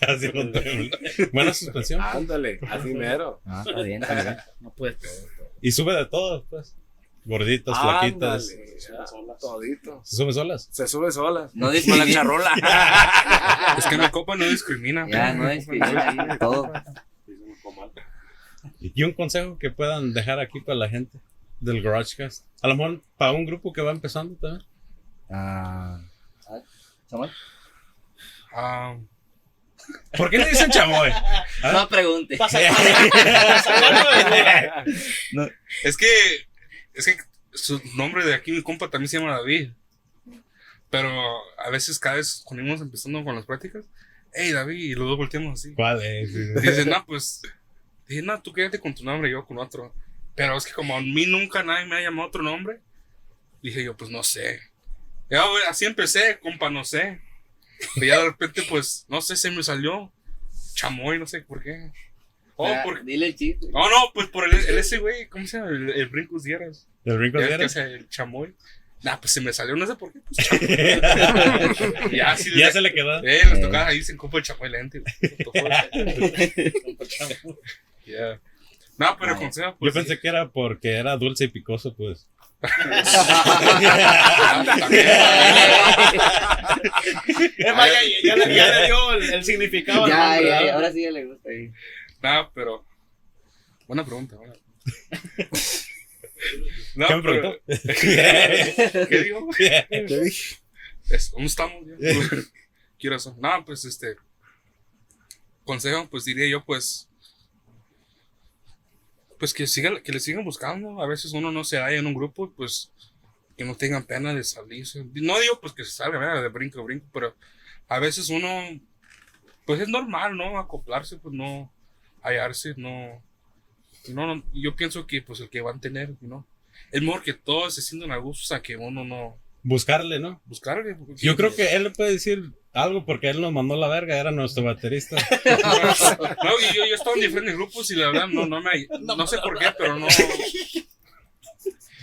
Casi no te- Buena suspensión. Ándale, así mero. Ah, está bien, está bien. No puede. Y sube de todo, pues. Gorditas, flaquitas. Ándale, ya, todito. ¿Se sube solas? Se sube solas. No Con la discrimina. charola. Es que mi compa no discrimina. Ya, no discrimina. Todo. Y un consejo que puedan dejar aquí para la gente del GarageCast. A lo mejor para un grupo que va empezando también. Ah. Ah, ¿Por qué le dicen chamoy? ¿Ah? No pregunte. Pasa, pasa. es que. Es que su nombre de aquí, mi compa, también se llama David. Pero a veces, cada vez cuando íbamos empezando con las prácticas, hey David, y los dos volteamos así. ¿Cuál es? Y dicen, no, pues. Dije, no, tú quédate con tu nombre, yo con otro. Pero es que como a mí nunca nadie me ha llamado otro nombre, dije yo, pues no sé. Ya, así empecé, compa, no sé. Pero ya de repente, pues, no sé, se me salió chamoy, no sé por qué. Oh, Ah, por... Dile el chiste. No, no, pues por el, el ese güey, ¿cómo se llama? El, el Brincos Dieras. ¿Del brinco Ya de ves que Eras? hace el chamoy. Nah, pues se me salió, no sé por qué. Pues, ya, sí, Ya le- se le quedó. Eh, les tocaba ahí sin compa el chamoy lente. Ya. No, pero Ay. consejo, Yo pues. pensé que era porque era dulce y picoso, pues. Es más, ya, ya, le- dio el, el significado. Ya, ya, ahora sí ya le gusta. ahí. No, pero. Buena pregunta, buena. No, ¿Qué me pero- preguntó? ¿Qué digo? Es- ¿Dónde estamos? ya? Quiero eso. No, pues este. Consejo, pues diría yo, pues. pues que sigan, que le sigan buscando. A veces uno no se halla en un grupo, pues que no tengan pena de salirse. No digo pues que se salga ¿verdad? de brinco a brinco, pero a veces uno, pues es normal, ¿no? Acoplarse, pues no hallarse, no. No, no, yo pienso que pues el que van a tener, ¿no? Es mejor que todos se sientan a gusto, a que uno no Buscarle, ¿no? buscarle. Yo creo que él le puede decir algo porque él nos mandó la verga, era nuestro baterista. No, y yo, yo estaba en diferentes grupos y la verdad no, no me. No, sé por qué, pero no.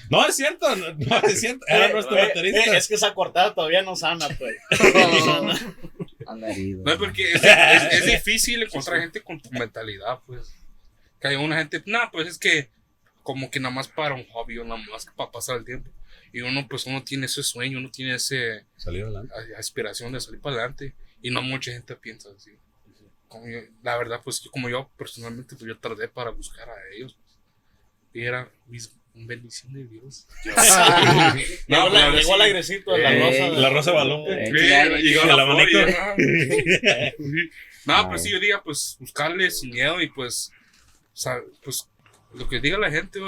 No, es cierto, no, no, es cierto, era nuestro Eh, baterista. eh, es que esa cortada todavía no sana, pues. Anda herido. No es porque es, es- es difícil encontrar gente con tu mentalidad, pues. Que hay una gente, no, pues es que como que nada más para un hobby o nada más para pasar el tiempo. Y uno, pues uno tiene ese sueño, uno tiene ese Salió adelante. a- aspiración de salir para adelante. Y no mucha gente piensa así. Como yo- la verdad, pues yo, como yo personalmente, pues yo tardé para buscar a ellos. Y era mis bendición de Dios. Llegó, No, la- llegó el airecito de la Eh, rosa. La rosa balón. Eh, llegó el abanico. ¿no? No, pues sí, yo diría, pues buscarle sin miedo y pues, o sea, pues lo que diga la gente,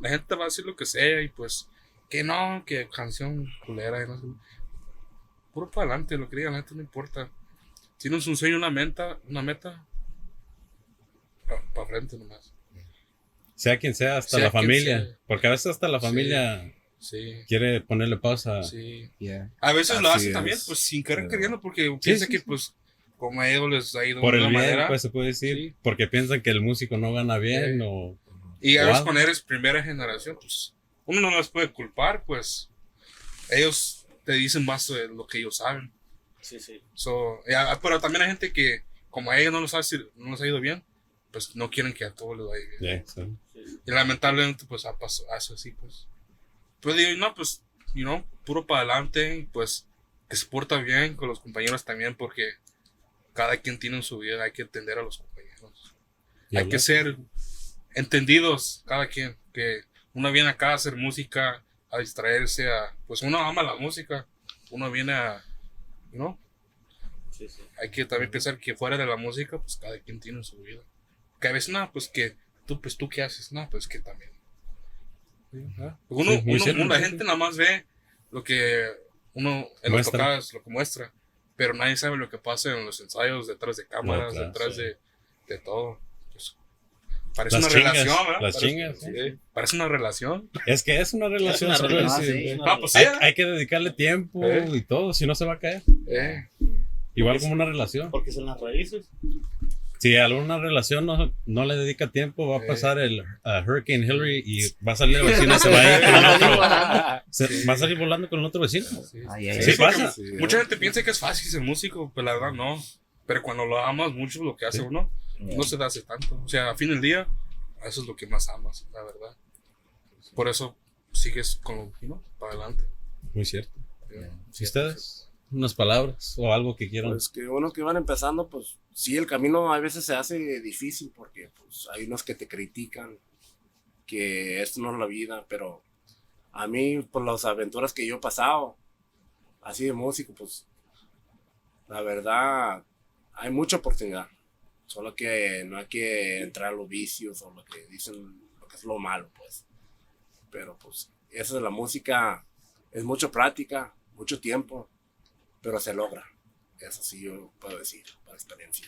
la gente va a decir lo que sea y pues, que no, que canción culera, y no sé. Puro para adelante, lo que diga la gente no importa. Tienes un sueño, una meta, una meta, para frente nomás. Sea quien sea, hasta Sea la familia. sea. Porque a veces hasta la Sí. familia Sí, quiere ponerle pausa. sí. Yeah. A veces lo Así hacen es. también, pues sin querer Pero- queriendo, porque piensa sí, que sí. pues como a ellos les ha ido Por de el una bien, manera. pues se puede decir. Sí. Porque piensan que el músico no gana bien o... Y a veces cuando eres primera generación, pues uno no les puede culpar, pues ellos te dicen más de lo que ellos saben. Sí, sí. So, ya, pero también hay gente que, como a ellos no les ha, sido- no les ha ido bien, pues no quieren que a todos les vaya bien. Yeah, sí. Y lamentablemente, pues ha pasado así, pues. Pues digo, no, pues, you know, puro para adelante, pues que se porta bien con los compañeros también, porque cada quien tiene en su vida, hay que entender a los compañeros. Hay hablar. que ser entendidos cada quien que uno viene acá a hacer música a distraerse a pues uno ama la música uno viene a no Sí, sí. hay que también pensar que fuera de la música pues cada quien tiene su vida que a veces nada pues que tú pues tú qué haces nada pues que también Sí, ¿verdad? uno, Sí, uno- cierto, uno- la gente nada más ve lo que uno en las tocadas lo que muestra pero nadie sabe lo que pasa en los ensayos detrás de cámaras claro, detrás sí. de, de todo Pues, parece Las una chingas, relación ¿verdad? las Parece- chingas, sí, sí. parece una relación Es que es una relación. una Ah, pues Hay, hay que dedicarle tiempo Eh. y todo, si no se va a caer. Eh, Igual como una relación. Porque son las raíces. Si a alguna relación no, no le dedica tiempo, va a pasar el uh, Hurricane Hillary y va a salir el vecino, se va a ir con el otro. se- va a salir volando con el otro vecino. sí. Ay, ay, Sí ay. pasa. Sí, Mucha gente piensa que es fácil ser músico, pero la verdad no. Pero cuando lo amas mucho, lo que hace Sí. uno, no se te hace tanto. O sea, a fin del día, eso es lo que más amas, la verdad. Por eso sigues con lo ¿no? para adelante. Muy cierto. Yeah. ¿Y ustedes? Unas palabras o algo que quieran. Pues que unos que van empezando, pues sí, el camino a veces se hace difícil porque pues hay unos que te critican, que esto no es la vida, pero a mí, por las aventuras que yo he pasado, así de músico, pues la verdad, hay mucha oportunidad. Solo que no hay que entrar a los vicios o lo que dicen, lo que es lo malo, pues. Pero pues, eso de la música es mucha práctica, mucho tiempo, pero se logra. Eso sí yo puedo decir, por experiencia.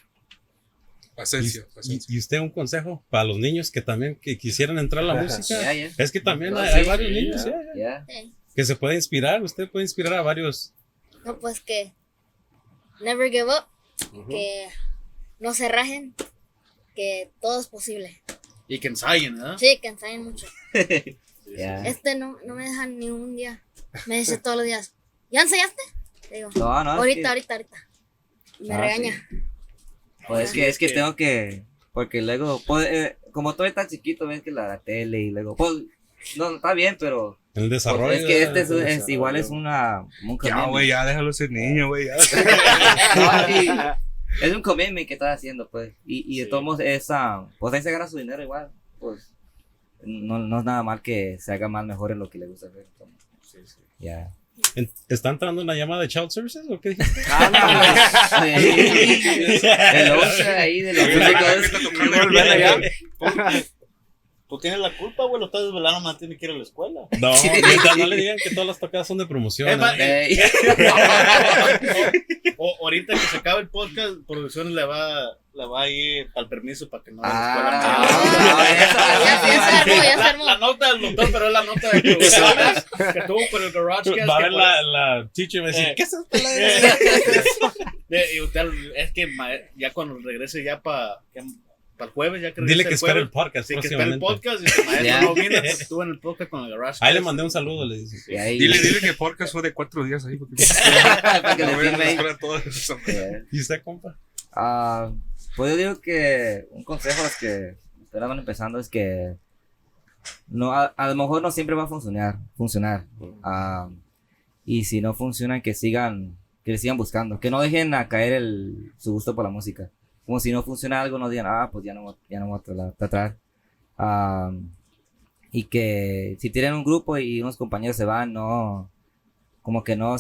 Paciencia, ¿Y, paciencia. y usted un consejo para los niños que también que quisieran entrar a la música? Yeah, yeah. Es que también No, hay, sí, hay varios sí, niños yeah. que se puede inspirar. Usted puede inspirar a varios. No, pues que never give up, que no se rajen, que todo es posible. Y que ensayen, ¿verdad? Sí, que ensayen mucho. Yeah. Este no, no me deja ni un día. Me dice todos los días, ¿ya ensayaste? Digo, No, no. es ahorita, que- ahorita, ahorita. Me Ah, regaña. Pues es que, es que tengo que. Porque luego, pues, eh, como todavía tan chiquito, ven que la, la tele y luego, pues, no, está bien, pero. En el pues, desarrollo. es que este es, es- igual es una. un Ya, güey, ya déjalo ser niño, güey. ya. No, es un commitment que estás haciendo, pues. Y, y de Sí. todos modos, esa. Pues ahí se gana su dinero igual. Pues. No, no es nada mal que se haga más mejor en lo que le gusta hacer. entonces, Ya. En- ¿Está entrando una llamada de Child Services o qué? Ah, El 11 ahí de los Oye, la músicos. Tú tienes la culpa, güey. Lo estás desvelando, más tiene que ir a la escuela. No, mientras no le digan que todas las tocadas son de promoción. Es más, ¿eh? O, ahorita que se acabe el podcast, producción le va, le va a ir al permiso para que no Ah, la escuela. La, la nota del doctor, pero es la nota de producciones que tuvo por el garage. Va a ver la, la teacher y va a decir, Eh. ¿qué es esto? y usted, es que ya cuando regrese ya para el jueves, ya que Dile que el espere el podcast Sí, que espere el podcast. Y maestro Ya. no vino, estuvo en el podcast con el garage. Ahí le mandé un saludo, le dice. Ahí- Dile, dile que podcast fue de cuatro días ahí. Porque para que le no a firme. Eh, ¿Y usted, compa? Ah, pues yo digo que un consejo a los que van empezando es que no, a, a lo mejor no siempre va a funcionar, funcionar. Ah, y si no funciona, que sigan, que le sigan buscando, que no dejen a caer el, su gusto por la música. Como si no funciona algo, no digan, ah, pues ya no, ya no voy a tra- tratar. Ah, y que si tienen un grupo y unos compañeros se van, no, como que no,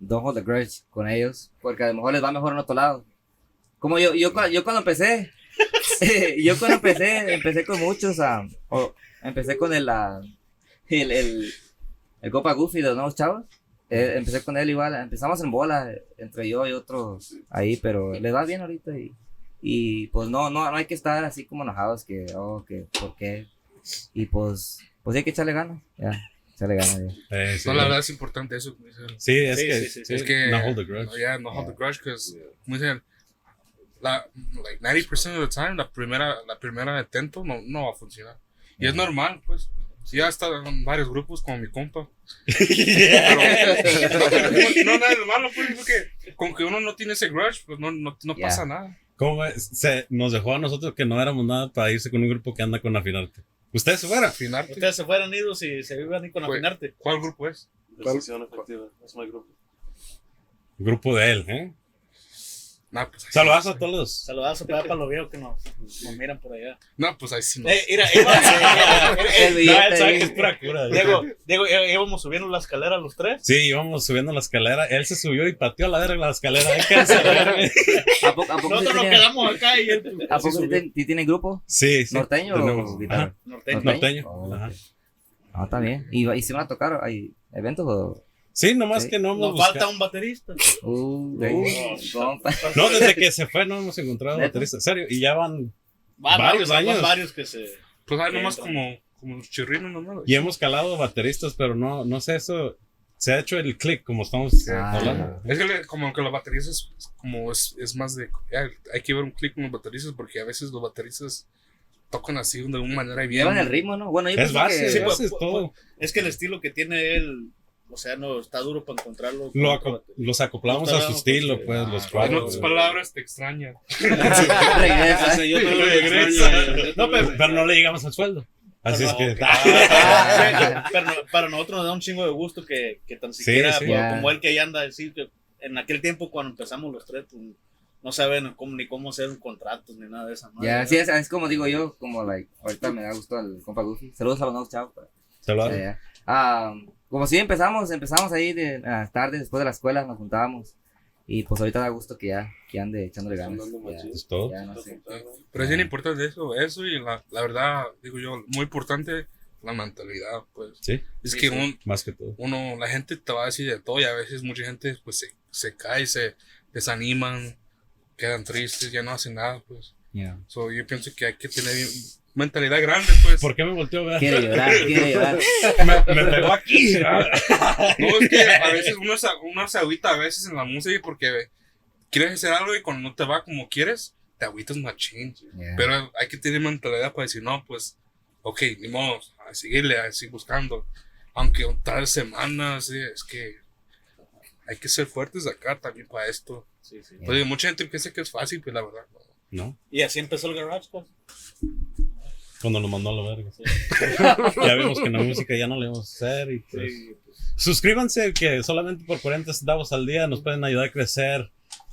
don't hold a grudge con ellos, porque a lo mejor les va mejor en otro lado. Como yo, yo, yo cuando empecé, yo cuando empecé, empecé con muchos, ah, o- empecé con el, ah, el, el, el Copa Goofy de los nuevos chavos. Eh, empecé con él igual, empezamos en bola, entre yo y otros ahí, pero le va bien ahorita y, y pues no, no, no hay que estar así como enojados que, oh, que, ¿por qué? Y pues, pues hay que echarle ganas, ya, echarle ganas ya. Eh, sí. No, la verdad es importante eso. como dicen. Sí, es Sí, que, sí, sí, sí, Es que. no hold the grudge. No, yeah, no hold the grudge, because, como dicen, la, like 90% of the time, la primera, la primera intento no, no va a funcionar. Y es normal, pues. Si ya está en varios grupos como mi compa. Pero, no, no, nada de malo, pues, porque con que uno no tiene ese grudge, pues no, no, no Yeah. pasa nada. ¿Cómo es? Se nos dejó a nosotros que no éramos nada para irse con un grupo que anda con Afinarte. ¿Ustedes se fueran? Afinarte. Ustedes se fueran idos y se iban a ir con afinarte. ¿Cuál grupo es? Decisión efectiva. Es mi grupo. Grupo de él, ¿eh? No, pues sí. a todos. Saludazo para, para los viejos que nos, nos miran por allá. No, pues ahí sí no. Eh, mira, íbamos, El No, billete él sabe ahí. que es pura cura. Diego, Diego, í- íbamos subiendo la escalera los tres. Sí, íbamos subiendo la escalera. Él se subió y pateó a la verga la escalera. Hay que saberme. ¿A poco, a poco sí Nosotros nos quedamos acá y él ¿A así poco sí tiene- grupo? Sí, sí. ¿Norteño o guitarra? Norteño. Norteño. Oh. Ah, está bien. ¿Y, ¿Y se van a tocar? ¿Hay eventos o...? Sí, nomás Sí. que no hemos Nos falta un baterista. Uh, Uh. No, desde que se fue no hemos encontrado ¿Neta? baterista. En serio. Y ya van. Van Varios van años. varios que se. Pues hay nomás como, como los chirrinos nomás. Y hemos calado bateristas, pero no, no sé, eso. Se ha hecho el click, como estamos Ah. hablando. Es que le- como que los bateristas, como es, es más de. hay que ver un clic con los bateristas porque a veces los bateristas tocan así de una manera bien. Llevan el ritmo, ¿no? Bueno, yo Es pienso base, que... es Sí, pues, es todo. Es que el estilo que tiene él, o sea, no está duro para encontrarlo. Lo aco- los acoplamos a su estilo, pues, ah, los En cuatro. otras palabras, te extraña. Regresa. yo también Regresa. No, pero, Pero no le llegamos al sueldo. Así es que. Ah, pero no- para nosotros nos da un chingo de gusto que, que tan siquiera sí. como- Ya. como él que ahí anda decir que en aquel tiempo cuando empezamos los tres pues, no saben cómo, ni cómo hacer contratos ni nada de esa Ya, ¿verdad? sí, es, es como digo yo, como, like, ahorita me da gusto al compa Goofy. Saludos a los nuevos chavos. pues. Saludos. Ya, ya. Como si empezamos, empezamos ahí de las tardes, después de la escuela, nos juntábamos. Y pues ahorita da gusto que ya, que ande echándole ganas. Ya. Es todo. ya no sé. Pero es bien importante eso, eso y la, la verdad, digo yo, muy importante la mentalidad, pues. Sí, Es que un- más que todo. uno, la gente te va a decir de todo y a veces mucha gente pues se, se cae, se desaniman, quedan tristes, ya no hacen nada, pues. Ya. So, yo pienso que hay que tener bien- mentalidad grande, pues. ¿Por qué me volteó a ver? Quiere llorar, quiere llorar. Me, me pegó aquí. No, es que a veces uno se, uno se agüita a veces en la música porque quieres hacer algo y cuando no te va como quieres, te agüitas machín. Ya. Pero hay que tener mentalidad para decir, no, pues, ok, ni modo, a seguirle, a seguir buscando. Aunque tal semanas, sí, es que hay que ser fuertes acá también para esto. Sí, sí. Pues, mucha gente piensa que es fácil, pues la verdad. no. No, y así empezó el garage pues. Cuando lo mandó a la verga. Ya vimos que la música ya no le vamos a hacer. Y pues, Sí, pues, Suscríbanse que solamente por 40 centavos al día nos pueden ayudar a crecer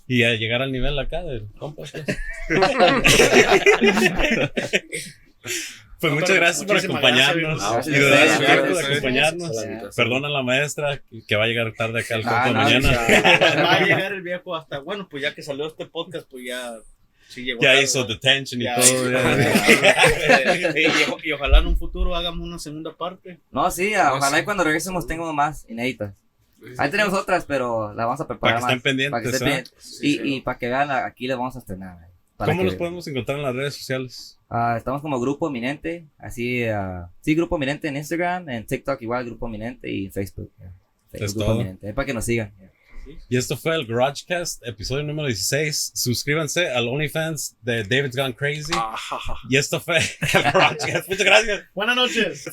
y a llegar al nivel acá del compa. Pues, Pues No, muchas gracias por acompañarnos gracias. y de su Gracias. de Gracias. acompañarnos. Perdona a la maestra que va a llegar tarde acá al Ah, compa no, mañana. va a llegar el viejo hasta, bueno, pues ya que salió este podcast, pues ya sí llegó Ya tarde, hizo detention y Ya, todo. ya, ya. ya. y, y- y ojalá en un futuro hagamos una segunda parte. No, sí, No, ojalá sí. y cuando regresemos tengamos más inéditas. Ahí tenemos otras, pero las vamos a preparar Para que más. estén Para que pendientes, estén ¿ah? pendientes. y, y para que vean, aquí les vamos a estrenar. eh, para ¿Cómo que- los podemos encontrar en las redes sociales? Ah, estamos como Grupo Eminente, así, ah, sí, Grupo Eminente en Instagram, en TikTok igual Grupo Eminente y Facebook. eh, Facebook, Es Grupo todo. Eminente, es para que nos sigan. Y esto fue el GarageCast, episodio número 16. Suscríbanse al OnlyFans de David's Gone Crazy. Y esto fue el GarageCast. Muchas gracias. Buenas noches.